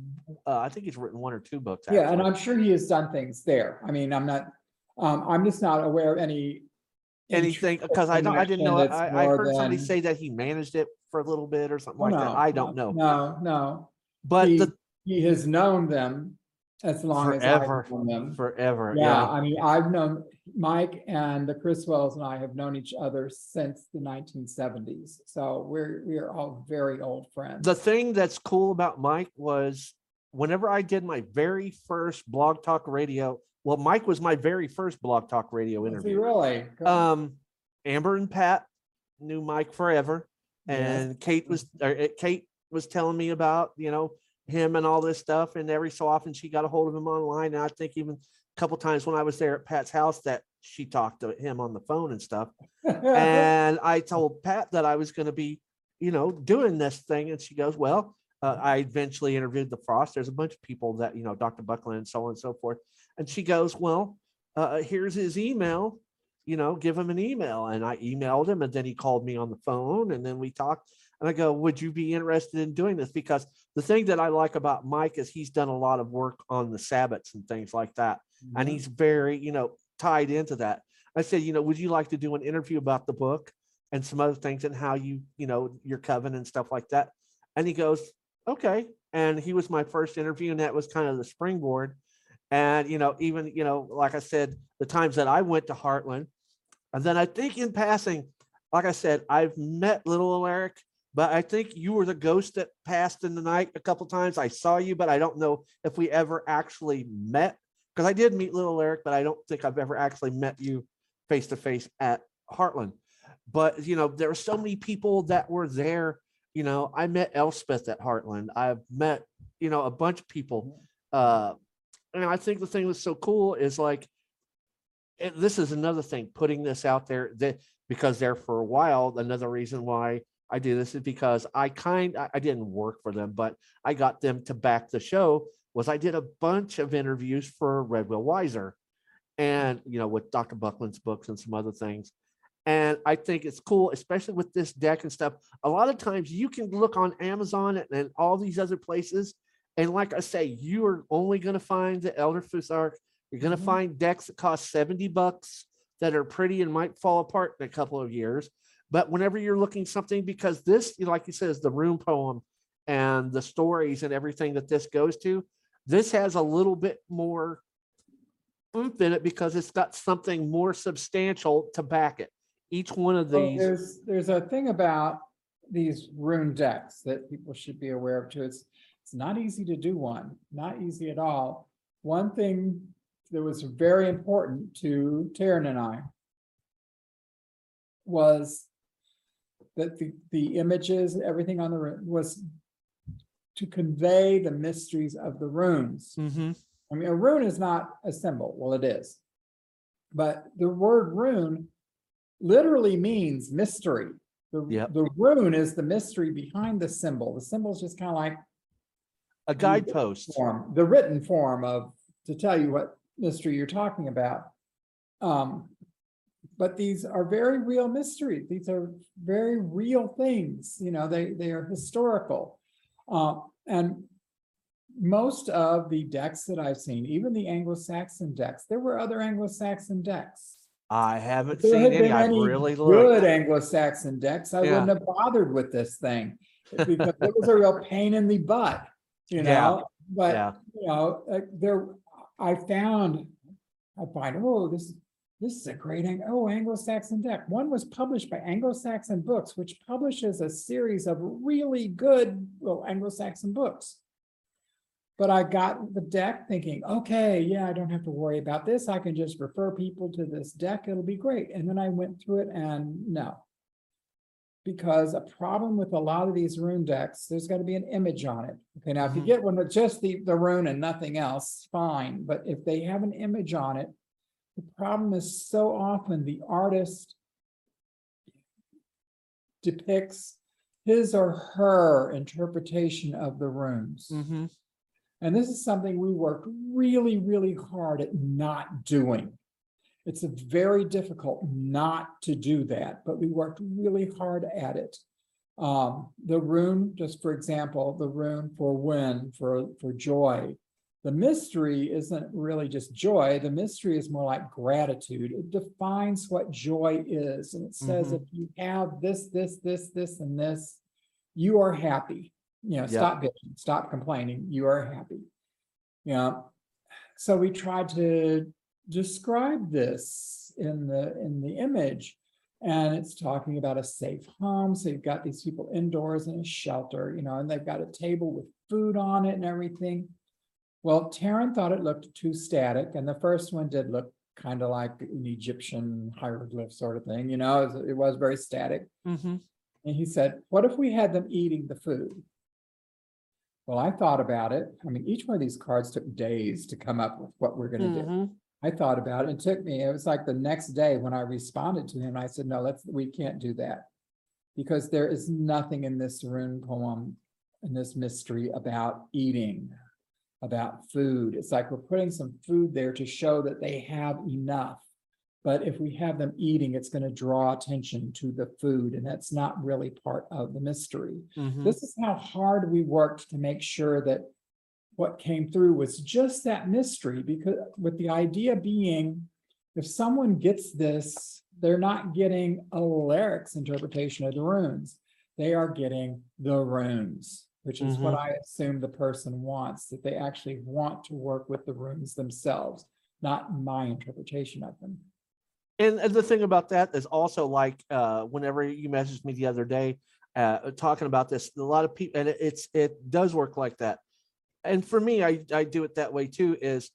Uh, I think he's written one or two books. Yeah, and actually. I'm sure he has done things there. I mean, I'm not, um, I'm just not aware of any. anything because I don't. I didn't know. connection I, that's I more heard somebody than- say that he managed it for a little bit or something like that. no, I don't no, know, No, no, but he, the he has known them as long as I've Forever. known them. forever. Yeah. I mean, I've known, Mike and the Chriswells and I have known each other since the nineteen seventies. So we're, we are all very old friends. the thing that's cool about Mike was whenever I did my very first blog talk radio, well, Mike was my very first blog talk radio he interview. really? Um, Amber and Pat knew Mike forever, Yes. and Kate was or, uh, Kate was telling me about you know him and all this stuff, and every so often she got a hold of him online, and I think even a couple times when I was there at Pat's house that she talked to him on the phone and stuff. And I told Pat that I was going to be, you know, doing this thing. And she goes, Well, uh, I eventually interviewed the Frost. There's a bunch of people that, you know, Dr. Buckland and so on and so forth. And she goes, Well, uh, here's his email, you know, give him an email. And I emailed him and then he called me on the phone and then we talked. And I go, Would you be interested in doing this? Because the thing that I like about Mike is he's done a lot of work on the Sabbats and things like that. And mm-hmm. he's very you know tied into that. I said you know would you like to do an interview about the book and some other things and how you you know your coven and stuff like that? And he goes okay. And he was my first interview and that was kind of the springboard. And you know even you know like i said the times that i went to heartland and then i think in passing like i said i've met little eric but i think you were the ghost that passed in the night a couple times i saw you but i don't know if we ever actually met because I did meet little Eric, but I don't think I've ever actually met you face to face at Heartland. But you know, there are so many people that were there. You know, I met Elspeth at Heartland. I've met, you know, a bunch of people. Uh, and I think the thing that's so cool is like, this is another thing, putting this out there that because there for a while, another reason why I do this is because I kind I didn't work for them, but I got them to back the show was I did a bunch of interviews for Red Wheel Weiser and, you know, with Dr. Buckland's books and some other things. And I think it's cool, especially with this deck and stuff. A lot of times you can look on Amazon and, and all these other places. And like I say, you are only going to find the Elder Futhark. You're going to Mhm. find decks that cost 70 bucks that are pretty and might fall apart in a couple of years. But whenever you're looking something, because this, like you said, is the rune poem and the stories and everything that this goes to, this has a little bit more oomph in it because it's got something more substantial to back it. Each one of Well, these, There's, there's a thing about these rune decks that people should be aware of too. It's, it's not easy to do one, not easy at all. One thing that was very important to Taryn and I was that the, the images, everything on the rune was to convey the mysteries of the runes. Mhm. I mean, a rune is not a symbol. Well, it is. But the word rune literally means mystery. The, Yep. the rune is the mystery behind the symbol. The symbol is just kind of like a guidepost. form, the written form of, to tell you what mystery you're talking about. Um, but these are very real mysteries. These are very real things, you know, they, they are historical. Uh, and most of the decks that I've seen, even the Anglo-Saxon decks, there were other Anglo-Saxon decks. I haven't there seen had any. been I've any really Good looked. Anglo-Saxon decks, I Yeah. wouldn't have bothered with this thing. Because it was a real pain in the butt, you Yeah. know, but, Yeah, you know, uh, there, I found. I find, oh, this, this is a great, oh, Anglo-Saxon deck. One was published by Anglo-Saxon Books, which publishes a series of really good, well, Anglo-Saxon books. But I got the deck thinking, okay, yeah, I don't have to worry about this. I can just refer people to this deck. It'll be great. And then I went through it and no. Because a problem with a lot of these rune decks, there's gotta be an image on it. Okay, now if you Mhm. get one with just the, the rune and nothing else, fine, but if they have an image on it. The problem is so often the artist. Depicts his or her interpretation of the runes. mhm, And this is something we worked really, really hard at not doing. It's a very difficult not to do that, but we worked really hard at it. Um, the rune, just for example, the rune for Wynn, for, for joy. The mystery isn't really just joy. The mystery is more like gratitude. It defines what joy is. And it says Mhm. if you have this, this, this, this, and this, you are happy. You know, stop bitching, stop complaining, you are happy. Yeah, so we tried to describe this in the, in the image. And it's talking about a safe home, so you've got these people indoors in a shelter, you know, and they've got a table with food on it and everything. Well, Taryn thought it looked too static, and the first one did look kind of like an Egyptian hieroglyph sort of thing, you know, it was- it was very static. mhm. And he said, what if we had them eating the food? Well, I thought about it. I mean, each one of these cards took days to come up with what we're gonna do. Mhm. I thought about it. It took me, it was like the next day when I responded to him, I said, no, let's, we can't do that. Because there is nothing in this rune poem, in this mystery about eating, about food. It's like we're putting some food there to show that they have enough. But if we have them eating, it's gonna draw attention to the food, and that's not really part of the mystery. Mhm. This is how hard we worked to make sure that what came through was just that mystery, because with the idea being, if someone gets this, they're not getting Alaric's interpretation of the runes. They are getting the runes, which is what Mhm. I assume the person wants, that they actually want to work with the runes themselves, not my interpretation of them. And and the thing about that is also like, uh, whenever you messaged me the other day, uh, talking about this, a lot of people, and it- it's, it does work like that. And for me, I, I do it that way too, is,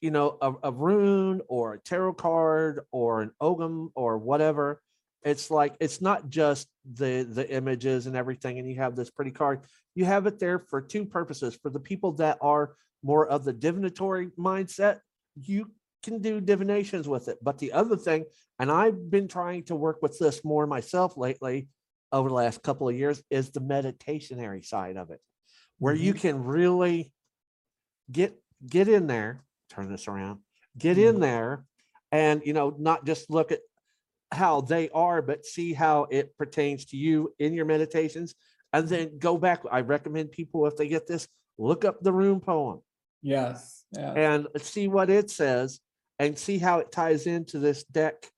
you know, a, a rune or a tarot card or an ogham or whatever. It's like, it's not just the, the images and everything, and you have this pretty card. You have it there for two purposes. For the people that are more of the divinatory mindset, you can do divinations with it. But the other thing, and I've been trying to work with this more myself lately over the last couple of years, is the meditationary side of it, where you can really get get in there, turn this around, get in Mhm. there, and you know, not just look at how they are, but see how it pertains to you in your meditations, and then go back. I recommend people if they get this, look up the rune poem Yes, yeah. and see what it says and see how it ties into this deck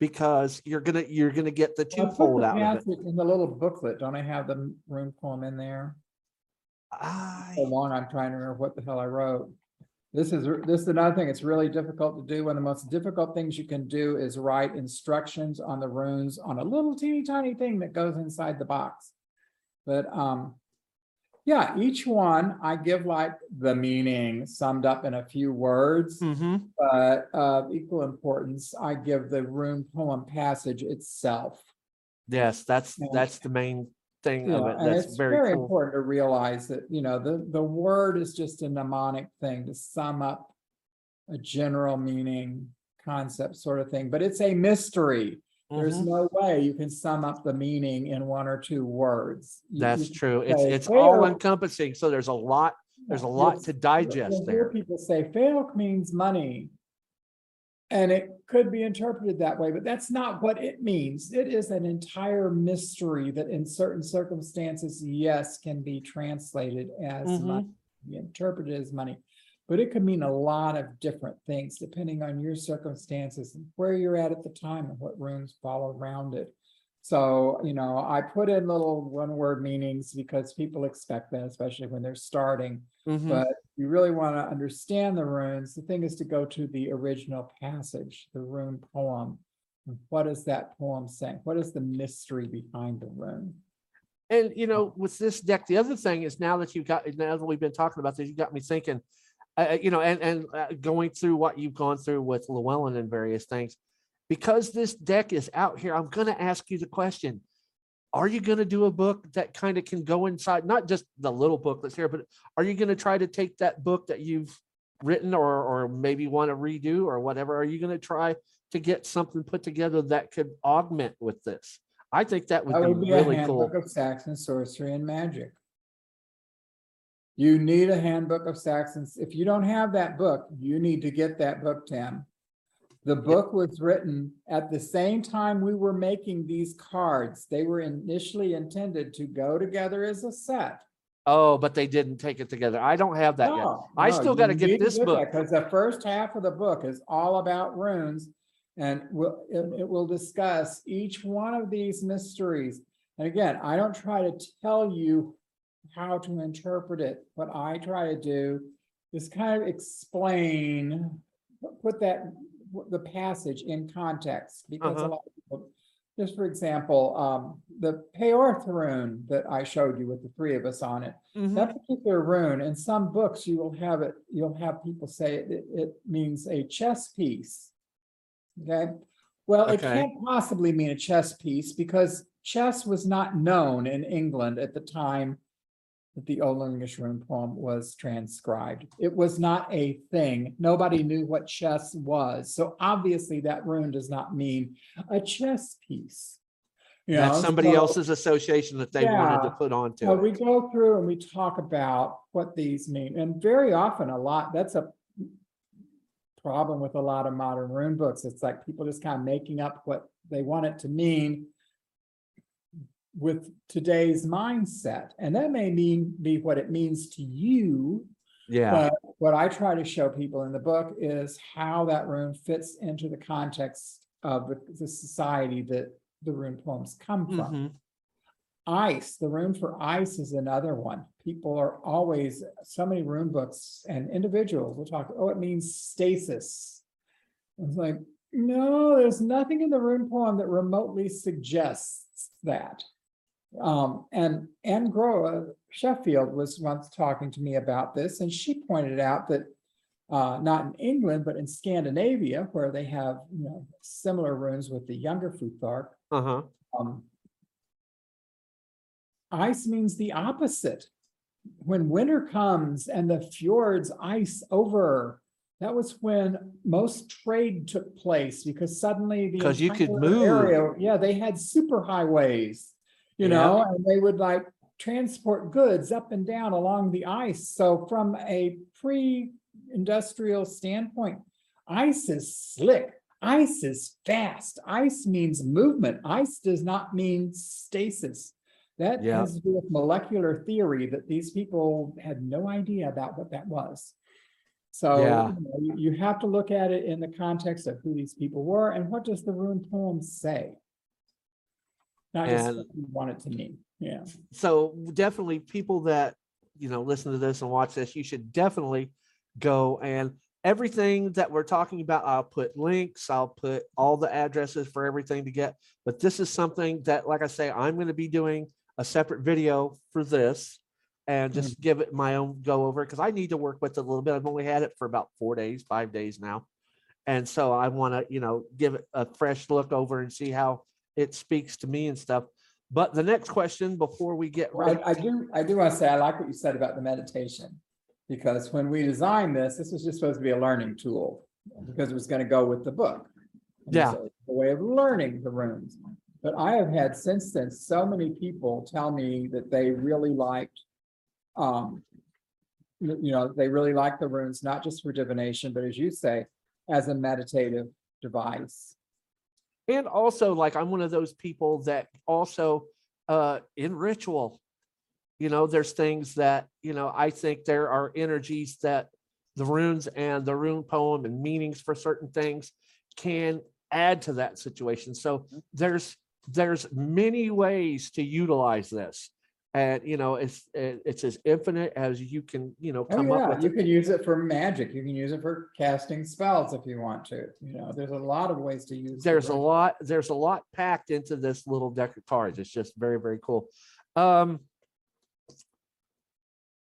because you're gonna you're gonna get the twofold out of it. In the little booklet, don't I have the rune poem in there? so I, long, I'm trying to remember what the hell I wrote. This is, this is another thing, it's really difficult to do. One of the most difficult things you can do is write instructions on the runes on a little teeny tiny thing that goes inside the box. But, um, yeah, each one I give like the meaning summed up in a few words, Mhm. but of equal importance, I give the rune poem passage itself. yes, that's Yeah. that's the main thing of Yeah, it. and That's it's very, very cool. important to realize that, you know, the, the word is just a mnemonic thing to sum up a general meaning, concept sort of thing, but it's a mystery. There's Mhm. no way you can sum up the meaning in one or two words. You- That's you true. It's say it's all fail- encompassing. So there's a lot there's a You'll- lot to digest you'll hear there. People say fail means money. And it could be interpreted that way, but that's not what it means. It is an entire mystery that in certain circumstances, yes, can be translated as Mhm. money. be interpreted as money. But it could mean a lot of different things depending on your circumstances, and where you're at at the time and what runes fall around it. So, you know, I put in little one-word meanings because people expect that, especially when they're starting. Mhm. But you really want to understand the runes. The thing is to go to the original passage, the rune poem. And What is that poem saying? What is the mystery behind the rune? And you know, with this deck, the other thing is now that you've got, now that we've been talking about this, you got me thinking. Uh, you know, and and uh, going through what you've gone through with Llewellyn and various things, because this deck is out here, I'm going to ask you the question: Are you going to do a book that kind of can go inside, not just the little book that's here, but are you going to try to take that book that you've written or or maybe want to redo or whatever? Are you going to try to get something put together that could augment with this? I think that would That be would be a really cool. handbook of Saxon sorcery and magic. You need a handbook of Saxons. If you don't have that book, you need to get that book, Tim. The book was written at the same time we were making these cards. They were initially intended to go together as a set. Oh, but they didn't take it together. I don't have that yet. I still gotta get this book. Because the first half of the book is all about runes. And will, it, it will discuss each one of these mysteries. And again, I don't try to tell you how to interpret it. What I try to do is kind of explain, put that, the passage in context. Because a Uh-huh. lot of people, just for example, um, the Peorth rune that I showed you with the three of us on it. Mhm. That particular rune, in some books, you will have it, you'll have people say it, it means a chess piece. Okay, well, it Okay. can't possibly mean a chess piece because chess was not known in England at the time that the Old English rune poem was transcribed. It was not a thing. Nobody knew what chess was. So obviously that rune does not mean a chess piece. You That's know, somebody so- else's association that they wanted to Yeah. put onto so it. we go through and we talk about what these mean, and very often a lot, that's a problem with a lot of modern rune books. It's like people just kind of making up what they want it to mean with today's mindset, and that may mean be what it means to you. Yeah, But what I try to show people in the book is how that rune fits into the context of the, the society that the rune poems come from. mhm. Ice, the rune for ice is another one. People are always, so many rune books and individuals will talk, oh, it means stasis. It's like, no, there's nothing in the rune poem that remotely suggests that. Um, and Ann Gróa Sheffield was once talking to me about this, and she pointed out that uh, not in England, but in Scandinavia, where they have, you know, similar runes with the younger Futhark, uh-huh. um. Ice means the opposite. When winter comes and the fjords ice over, that was when most trade took place because suddenly the. 'Cause you could move. area- Yeah, they had super highways, you Yeah. know, and they would like transport goods up and down along the ice. So from a pre-industrial standpoint, ice is slick. Ice is fast. Ice means movement. Ice does not mean stasis. That Yeah. has to do with molecular theory that these people had no idea about what that was. So Yeah. you, know, you- you have to look at it in the context of who these people were and what does the rune poem say? Not just And- you want it to mean. Yeah. So definitely people that, you know, listen to this and watch this, you should definitely go and everything that we're talking about, I'll put links, I'll put all the addresses for everything to get. But this is something that, like I say, I'm going to be doing a separate video for this and just mm-hmm. give it my own go over because I need to work with it a little bit. I've only had it for about four days, five days now. And so I want to, you know, give it a fresh look over and see how it speaks to me and stuff. But the next question before we get Well, right, I, I do, I do want to say, I like what you said about the meditation. Because when we designed this, this was just supposed to be a learning tool, because it was going to go with the book. And Yeah. so A way of learning the runes. But I have had since then, so many people tell me that they really liked. Um. You you know, they really like the runes, not just for divination, but as you say, as a meditative device. And also like I'm one of those people that also uh in ritual. you know, there's things that, you know, I think there are energies that the runes and the rune poem and meanings for certain things can add to that situation. So there's there's many ways to utilize this. And you know, it's it's as infinite as you can, you know, Oh, come up yeah, with. you can use it for magic. You can use it for casting spells if you want to. You know, there's a lot of ways to use. the there's a lot there's a lot packed into this little deck of cards it's just very very cool um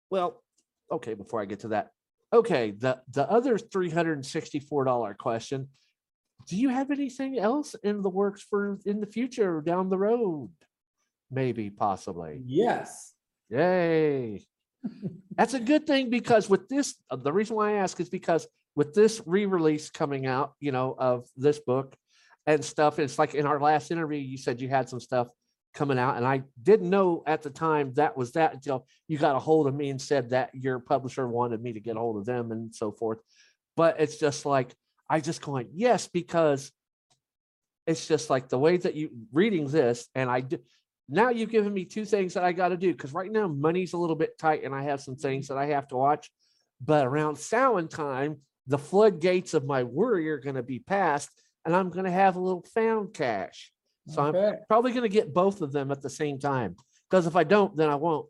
well okay before i get to that okay the the other 364 dollar question do you have anything else in the works for in the future down the road maybe possibly Yes. Yay. That's a good thing because with this, uh, the reason why I ask is because with this re-release coming out, you know, of this book and stuff, it's like in our last interview, you said you had some stuff coming out and I didn't know at the time that was that until you got a hold of me and said that your publisher wanted me to get a hold of them and so forth. But it's just like, I just going, yes, because it's just like the way that you reading this and I do, now you've given me two things that I got to do because right now money's a little bit tight and I have some mm-hmm. things that I have to watch. But around Samhain time, the floodgates of my worry are going to be passed and I'm going to have a little found cash. So I'm probably going to get both of them at the same time because if I don't, then I won't,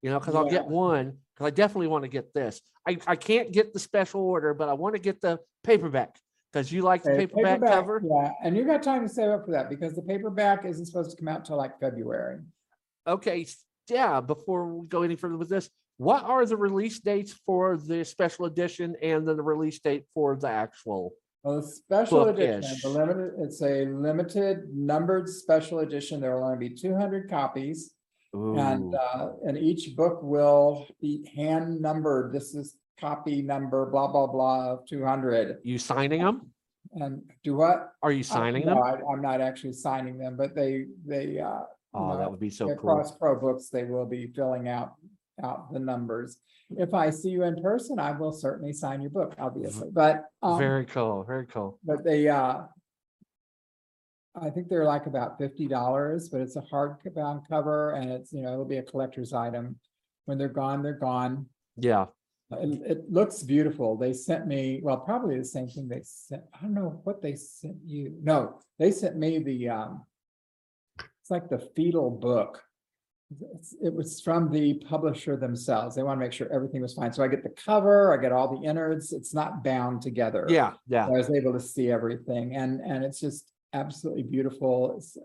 you know, because I'll get one because I definitely want to get this. I, I can't get the special order, but I want to get the paperback because you like the Okay, paperback, cover. Yeah, and you got time to save up for that because the paperback isn't supposed to come out till like February. Okay, s- yeah, before we go any further with this, what are the release dates for the special edition and then the release date for the actual? Well, the special edition, Book-ish. the limited, it's a limited numbered special edition. There will only be two hundred copies. And, Ooh, uh, and each book will be hand numbered. This is copy number blah, blah, blah of two hundred. You signing them? And do what? Are you I- signing no, them? I, I'm not actually signing them, but they, they, uh, Oh, no, that would be so cool. Crossed Crow Books, they will be filling out, out the numbers. If I see you in person, I will certainly sign your book, obviously, but, um, Very cool, very cool. but they, uh, I think they're like about fifty dollars, but it's a hardbound cover and it's, you know, it'll be a collector's item. When they're gone, they're gone. Yeah, It, it looks beautiful. They sent me, well, probably the same thing they sent, I don't know what they sent you. No, they sent me the, um, it's like the fetal book. It's- It was from the publisher themselves. They want to make sure everything was fine. So I get the cover, I get all the innards. It's not bound together. yeah, yeah. I was able to see everything and, and it's just absolutely beautiful. It's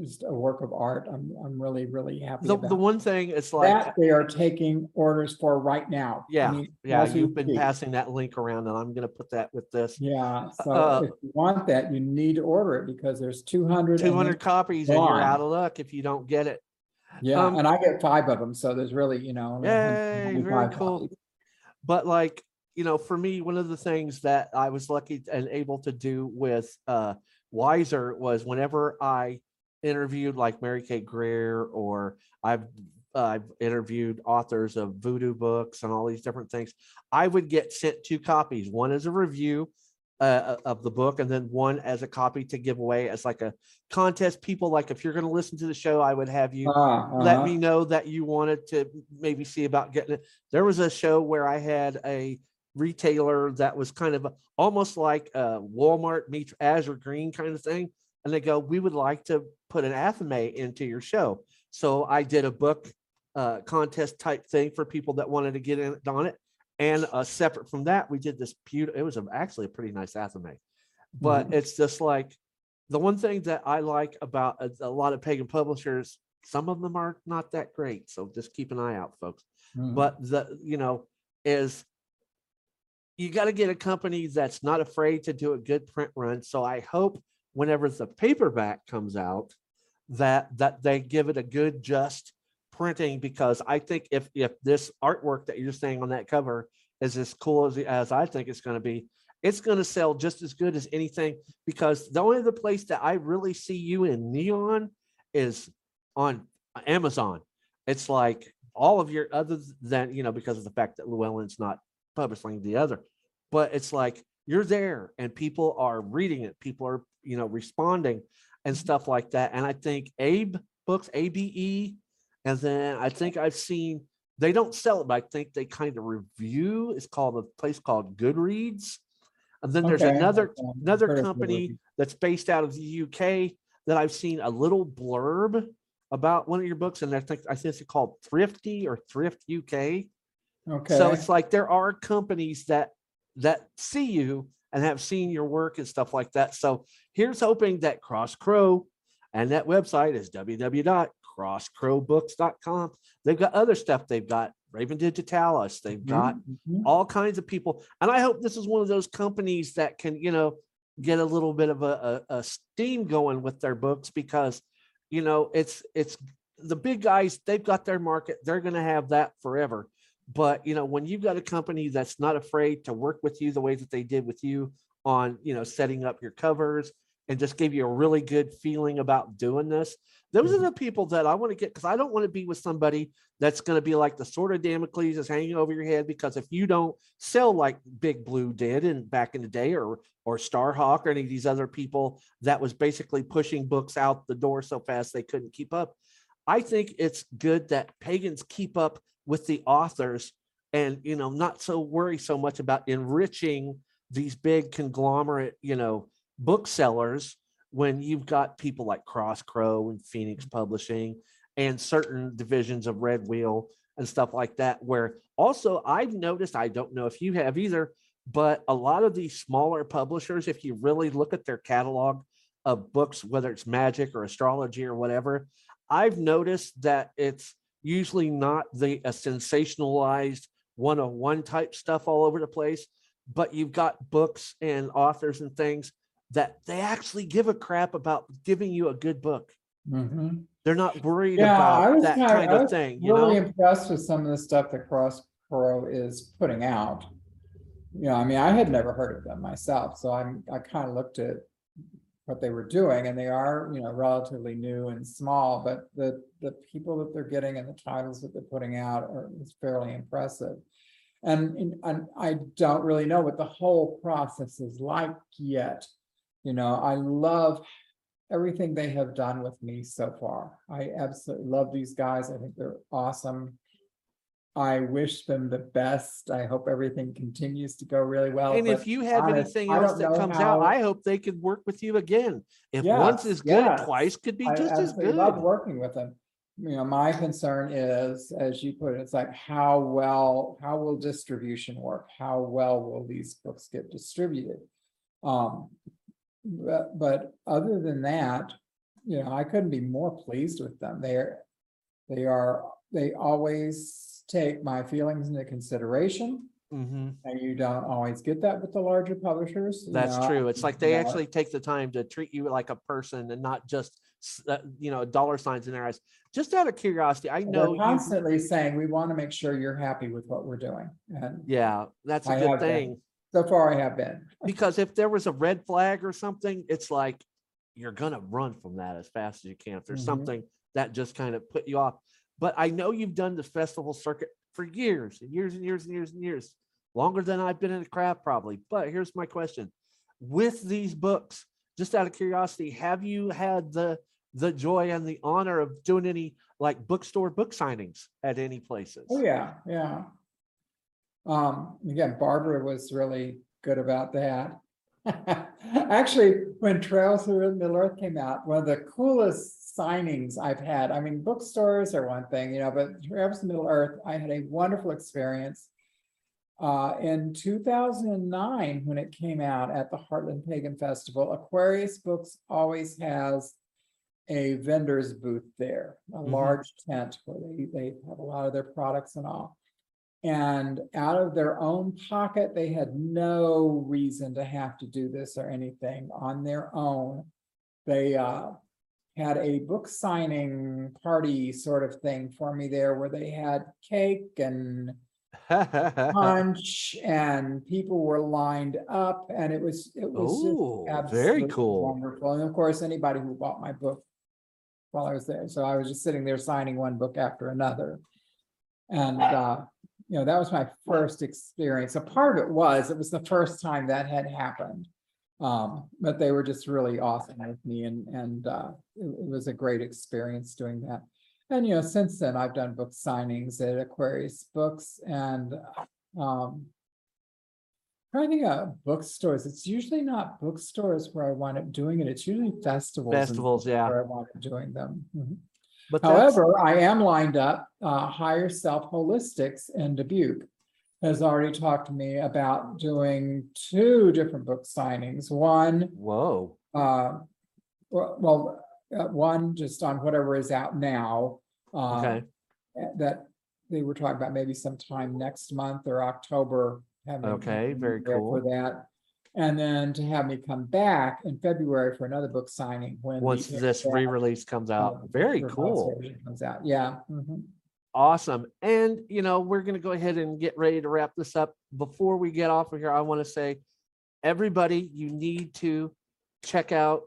just a work of art. I'm, I'm really, really happy The, the one thing is like, that. They are taking orders for right now. I yeah, mean, yeah, you've been speak. passing that link around and I'm gonna put that with this. Yeah, Uh, so if you want that, you need to order it because there's two hundred. Two hundred copies and you're out of luck if you don't get it. Yeah, um, and I get five of them, so there's really, you know. Yay, very cool. copies. but like you know for me one of the things that i was lucky and able to do with uh Weiser was whenever i interviewed like Mary K. Greer or i've uh, i've interviewed authors of voodoo books and all these different things i would get sent two copies one as a review uh, of the book and then one as a copy to give away as like a contest people like if you're going to listen to the show i would have you Ah, let uh-huh. me know that you wanted to maybe see about getting it. There was a show where I had a retailer that was kind of almost like a Walmart meets Azure Green kind of thing. And they go, we would like to put an athame into your show. So I did a book uh, contest type thing for people that wanted to get in on it. And uh, separate from that, we did this beautiful, it was a- actually a pretty nice athame. But it's just like, the one thing that I like about a, a lot of pagan publishers, some of them are not that great. So just keep an eye out, folks. Mhm. But the, you know, is you got to get a company that's not afraid to do a good print run. So I hope whenever the paperback comes out, that that they give it a good just printing because I think if if this artwork that you're saying on that cover is as cool as as I think it's going to be, it's going to sell just as good as anything because the only other place that I really see you in neon is on Amazon. It's like all of your other than you know because of the fact that Llewellyn's not publishing the other, but it's like you're there and people are reading it, people are you know responding and stuff like that. And I think Abe Books, ABE, And then I think I've seen, they don't sell it, but I think they kind of review. It's called a place called Goodreads. And then there's another, okay, another company that's based out of the UK that I've seen a little blurb about one of your books, and I think I think it's called Thrifty or Thrift UK. So it's like there are companies that that see you and have seen your work and stuff like that. So here's hoping that Crossed Crow and that website is www.crossedcrowbooks.com. They've got other stuff. They've got Raven Digitalis. They've got Mhm, mhm. all kinds of people. And I hope this is one of those companies that can, you know, get a little bit of a, a, a steam going with their books because, you know, it's it's the big guys, they've got their market, they're gonna have that forever. But you know, when you've got a company that's not afraid to work with you the way that they did with you on, you know, setting up your covers and just give you a really good feeling about doing this. Those are Mhm. the people that I want to get because I don't want to be with somebody that's going to be like the sword of Damocles is hanging over your head because if you don't sell like Big Blue did and back in the day or or Starhawk or any of these other people that was basically pushing books out the door so fast they couldn't keep up. I think it's good that pagans keep up with the authors and you know not so worry so much about enriching these big conglomerate, you know, booksellers when you've got people like Crossed Crow and Phoenix mm-hmm. Publishing and certain divisions of Red Wheel and stuff like that. Where also I've noticed, I don't know if you have either, but a lot of these smaller publishers, if you really look at their catalog of books, whether it's magic or astrology or whatever, I've noticed that it's usually not the a sensationalized one-on-one type stuff all over the place, but you've got books and authors and things that they actually give a crap about giving you a good book. Mhm. They're not worried Yeah, about that kind of thing, you Really know? impressed with some of the stuff that Crossed Crow is putting out. You know, I mean, I had never heard of them myself, so I'm, I kind of looked at what they were doing and they are, you know, relatively new and small, but the, the people that they're getting and the titles that they're putting out are, is fairly impressive. And, and I don't really know what the whole process is like yet. You know, I love everything they have done with me so far. I absolutely love these guys. I think they're awesome. I wish them the best. I hope everything continues to go really well. And if you have honest, anything else that comes how- out, I hope they could work with you again. If once is good, yes. twice could be I just as good. I love working with them. You know, my concern is, as you put it, it's like, how well, how will distribution work? How well will these books get distributed? Um, but, but other than that, you know, I couldn't be more pleased with them. They're, they are, they always take my feelings into consideration. Mhm. And you don't always get that with the larger publishers. you That's know, true. It's like you they know, actually take the time to treat you like a person and not just, uh, you know, dollar signs in their eyes. Just out of curiosity, I know They're you, constantly saying, we want to make sure you're happy with what we're doing. And yeah, that's a I good have been. thing. so far I have been. Because if there was a red flag or something, it's like you're gonna run from that as fast as you can. If there's Mhm. something that just kind of put you off. But I know you've done the festival circuit for years and years and years and years and years, longer than I've been in the craft probably. But here's my question. With these books, just out of curiosity, have you had the the joy and the honor of doing any like bookstore book signings at any places? Oh, yeah, yeah. Um, again, Barbara was really good about that. Actually, when Travels Through Middle Earth came out, one of the coolest signings I've had, I mean, bookstores are one thing, you know, but Through Middle Earth, I had a wonderful experience. Uh, in two thousand and nine, when it came out at the Heartland Pagan Festival, Aquarius Books always has a vendor's booth there, a Mhm. large tent where they, they have a lot of their products and all. And out of their own pocket, they had no reason to have to do this or anything on their own. They uh had a book signing party sort of thing for me there where they had cake and punch and people were lined up and it was, it was just Oh, very absolutely cool. Wonderful. And of course, anybody who bought my book while I was there. So I was just sitting there signing one book after another. And, uh, you know, that was my first experience. A part of it was, it was the first time that had happened. Um, but they were just really awesome with me and, and, uh, it, it was a great experience doing that. And, you know, since then, I've done book signings at Aquarius Books and, um. Trying to think of bookstores, it's usually not bookstores where I wind up doing it, it's usually festivals. and Festivals, yeah. Where I wind up doing them. Mhm. But that's, However, I am lined up, uh, Higher Self Holistics in Dubuque. Has already talked to me about doing two different book signings, one, whoa, uh. Well, well, uh, one just on whatever is out now. uh, okay, That they were talking about maybe sometime next month or October. having- Okay, very there cool. For that. And then to have me come back in February for another book signing when. the once this re-release comes out, uh, very revised cool. version Comes out, yeah. mhm. Awesome. And, you know, we're going to go ahead and get ready to wrap this up. Before we get off of here, I want to say, everybody, you need to check out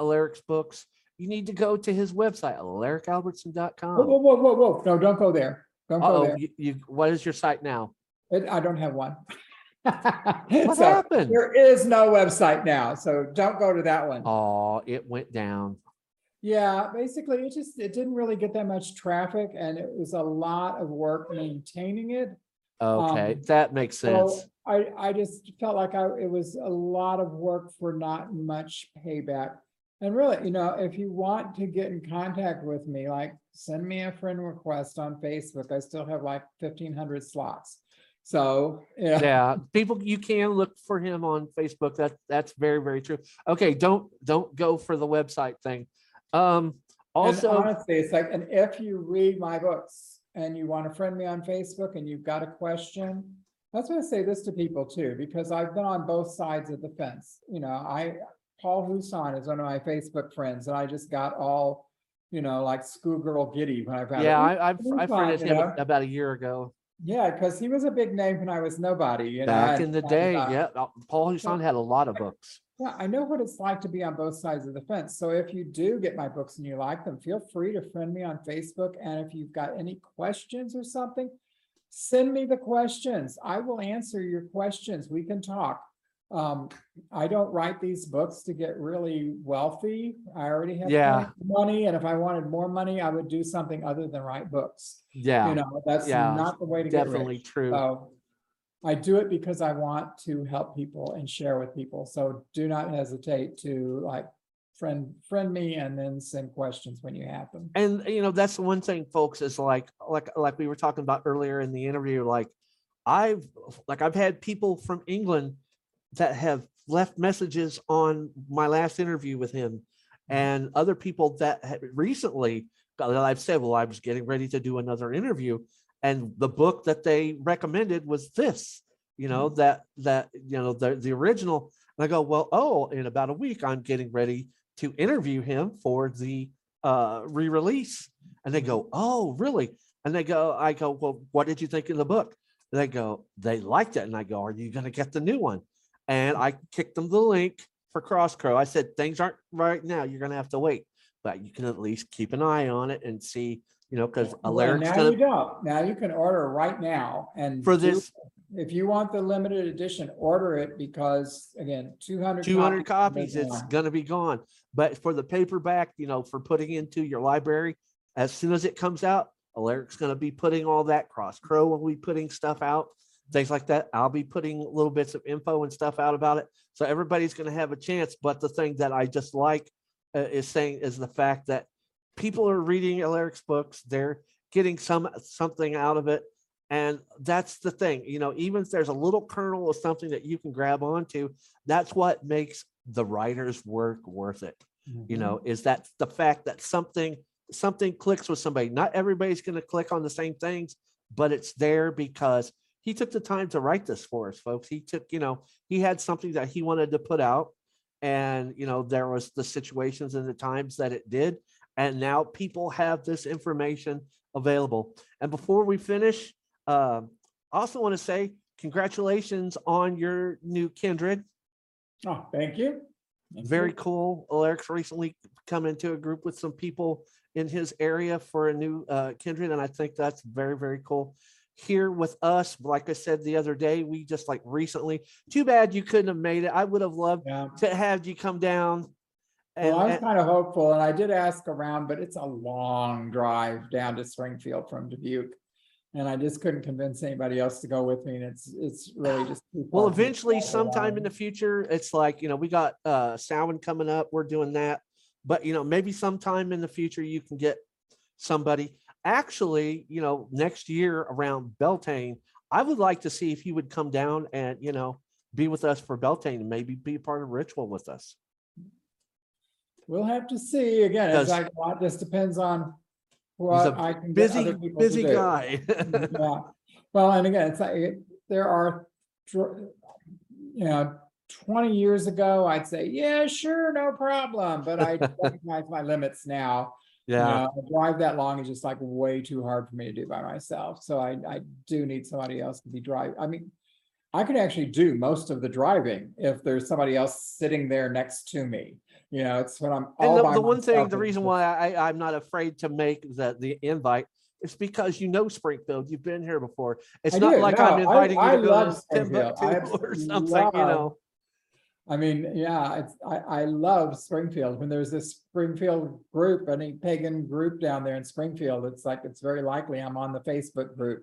Alaric's books. You need to go to his website, Whoa, alaricalbertsson.com. whoa, whoa, whoa, whoa, no, don't go there, don't go Oh, there, you, you, what is your site now? It- I don't have one. What So, happened? There is no website now, so don't go to that one. Oh, it went down. Yeah, basically, it just, it didn't really get that much traffic and it was a lot of work maintaining it. Okay, Um, that makes So sense. I, I just felt like I, it was a lot of work for not much payback. And really, you know, if you want to get in contact with me, like, send me a friend request on Facebook. I still have like fifteen hundred slots. So, yeah. Yeah, people, you can look for him on Facebook. That, that's very, very true. Okay, don't, don't go for the website thing. Um, And also, honestly, it's like, and if you read my books and you want to friend me on Facebook and you've got a question, that's why I say this to people too, because I've been on both sides of the fence. You know, I, Paul Huson is one of my Facebook friends and I just got all, you know, like schoolgirl giddy when I found. yeah, out. I, I've, Huson, I friended you him know? about a year ago. Yeah, because he was a big name when I was nobody, you know. Back and- in the and, day, yeah. uh, Paul Huson had a lot of books. Yeah, I know what it's like to be on both sides of the fence. So if you do get my books and you like them, feel free to friend me on Facebook. And if you've got any questions or something, send me the questions. I will answer your questions. We can talk. Um, I don't write these books to get really wealthy. I already have Yeah. money. And if I wanted more money, I would do something other than write books. Yeah. You Yeah, know, that's yeah, not the way to get definitely rich. true. So I do it because I want to help people and share with people. So do not hesitate to like friend, friend me and then send questions when you have them. And you know, that's the one thing, folks, is like, like, like we were talking about earlier in the interview, like I've, like, I've had people from England that have left messages on my last interview with him mm-hmm. and other people that had recently I've said, well, I was getting ready to do another interview and the book that they recommended was this, you know, that, that, you know, the, the original. And I go, well, oh, in about a week, I'm getting ready to interview him for the uh re-release. And they go oh really? And they go i go well what did you think of the book? And they go they liked it. And i go are you going to get the new one? And i kicked them the link for Crossed Crow. I said things aren't right now. You're going to have to wait but you can at least keep an eye on it and see you know because Well, alaric's now you to don't. Now you can order right now and. for do- this If you want the limited edition, order it because again, two hundred. 200 copies it's going to be gone but for the paperback you know for putting into your library as soon as it comes out alaric's going to be putting all that Crossed Crow will be putting stuff out things like that i'll be putting little bits of info and stuff out about it so everybody's going to have a chance but the thing that i just like uh, is saying is the fact that people are reading alaric's books they're getting some something out of it and that's the thing you know even if there's a little kernel of something that you can grab onto that's what makes the writer's work worth it you Mm-hmm. know is that the fact that something something clicks with somebody not everybody's going to click on the same things but it's there because he took the time to write this for us folks he took you know he had something that he wanted to put out and you know there was the situations and the times that it did and now people have this information available and before we finish um i also want to say congratulations on your new kindred Oh, thank you. Thank very you. cool. Alaric's recently come into a group with some people in his area for a new uh, kindred, and I think that's very, very cool. Here with us, like I said the other day, we just like recently. Too bad you couldn't have made it. I would have loved Yeah, to have you come down And, Well, I was and- kind of hopeful and I did ask around, but it's a long drive down to Springfield from Dubuque. And I just couldn't convince anybody else to go with me and it's, it's really just. too well, far for me to eventually sometime in the future, it's like, you know, we got uh Samhain coming up, we're doing that. But you know, maybe sometime in the future you can get somebody. Actually, you know, next year around Beltane, I would like to see if you would come down and, you know, be with us for Beltane and maybe be part of ritual with us. We'll have to see. Again, it's Because- like, a lot just depends on what I can. get Busy, other people to busy do. guy. Yeah, well, and again, it's like, it- there are, dr- you know, twenty years ago, I'd say, yeah, sure, no problem, but I recognize my limits now. You Yeah, know, a drive that long is just like way too hard for me to do by myself, so I, I do need somebody else to be driving, I mean. I could actually do most of the driving if there's somebody else sitting there next to me, you know, it's when I'm. and all the, by the one thing, the reason why I, I'm not afraid to make the, the invite is because you know Springfield, you've been here before. It's I not do, like I'm inviting I you to go love to. Timbuktu or something, you know? I mean, yeah, it's, I, I love Springfield. When there's this Springfield group, any pagan group down there in Springfield, it's like, it's very likely I'm on the Facebook group.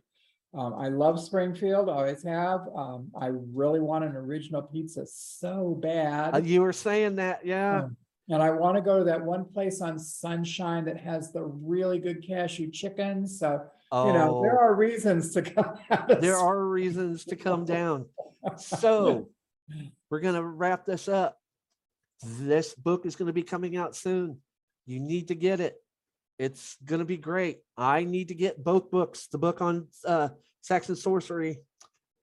Um, I love Springfield, always have. Um, I really want an original pizza so Uh, bad. You were saying that, yeah. Um, And I want to go to that one place on Sunshine that has the really good cashew chicken. So, you know, there Oh, are reasons to come. there are reasons to come down. So we're gonna wrap this up. This book is gonna be coming out soon. You need to get it. It's gonna be great. I need to get both books, the book on uh Saxon sorcery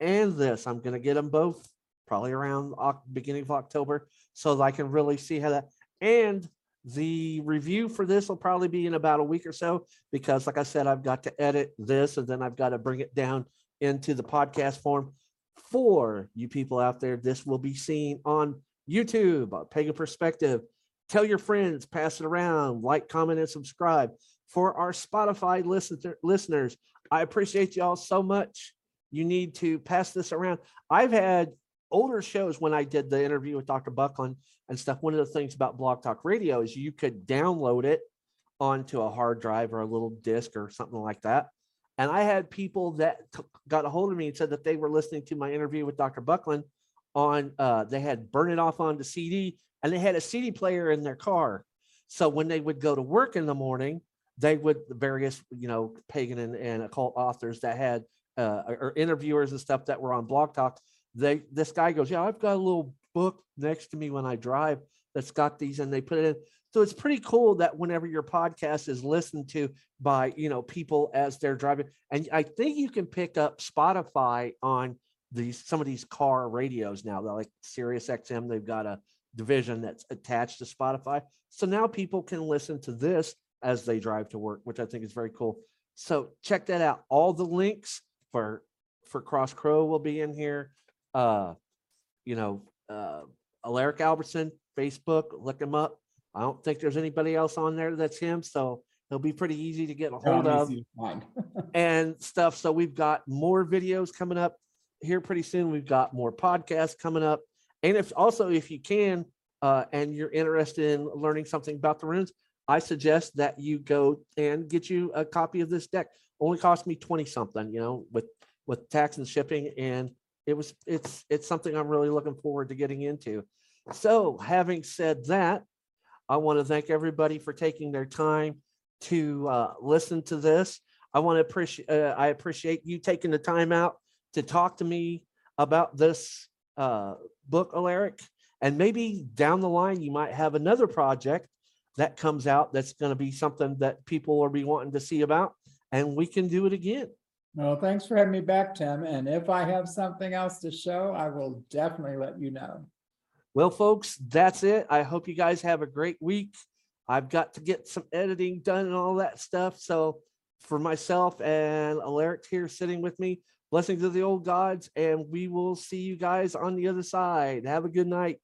and this. I'm gonna get them both probably around beginning of October, so that I can really see how that. And the review for this will probably be in about a week or so, because like I said, I've got to edit this and then I've got to bring it down into the podcast form for you people out there. This will be seen on YouTube, Pagan Perspective. Tell your friends, pass it around, like, comment, and subscribe. For our Spotify listener, listeners, I appreciate y'all so much. You need to pass this around. I've had older shows when I did the interview with Dr. Buckland and stuff. One of the things about Blog Talk Radio is you could download it onto a hard drive or a little disk or something like that. And I had people that t- got a hold of me and said that they were listening to my interview with Dr. Buckland on, uh, they had burned it off onto CD and they had a CD player in their car. So when they would go to work in the morning, they would, the various, you know, pagan and, and occult authors that had, uh, or or interviewers and stuff that were on Blog Talk, they, this guy goes, yeah, I've got a little book next to me when I drive that's got these and they put it in. So it's pretty cool that whenever your podcast is listened to by, you know, people as they're driving, and I think you can pick up Spotify on these, some of these car radios now, they're like Sirius XM, they've got a division that's attached to Spotify. So now people can listen to this as they drive to work, which I think is very cool. So check that out. All the links for, for Crossed Crow will be in here. Uh, you know, uh, Alaric Albertsson, Facebook, look him up. I don't think there's anybody else on there that's him, so he'll be pretty easy to get a hold of and stuff. So we've got more videos coming up here pretty soon. We've got more podcasts coming up. And if also, if you can, uh, and you're interested in learning something about the runes, I suggest that you go and get you a copy of this deck. Only cost me 20 something, you know, with, with tax and shipping. And it was, it's, it's something I'm really looking forward to getting into. So having said that, I want to thank everybody for taking their time to uh, listen to this. I want to appreciate, uh, I appreciate you taking the time out to talk to me about this uh, book, Alaric. And maybe down the line, you might have another project that comes out that's going to be something that people will be wanting to see about, and we can do it again. Well, thanks for having me back, Tim. And if I have something else to show, I will definitely let you know. Well, folks, that's it. I hope you guys have a great week. I've got to get some editing done and all that stuff. So for myself and Alaric here sitting with me, blessings of the old gods, and we will see you guys on the other side. Have a good night.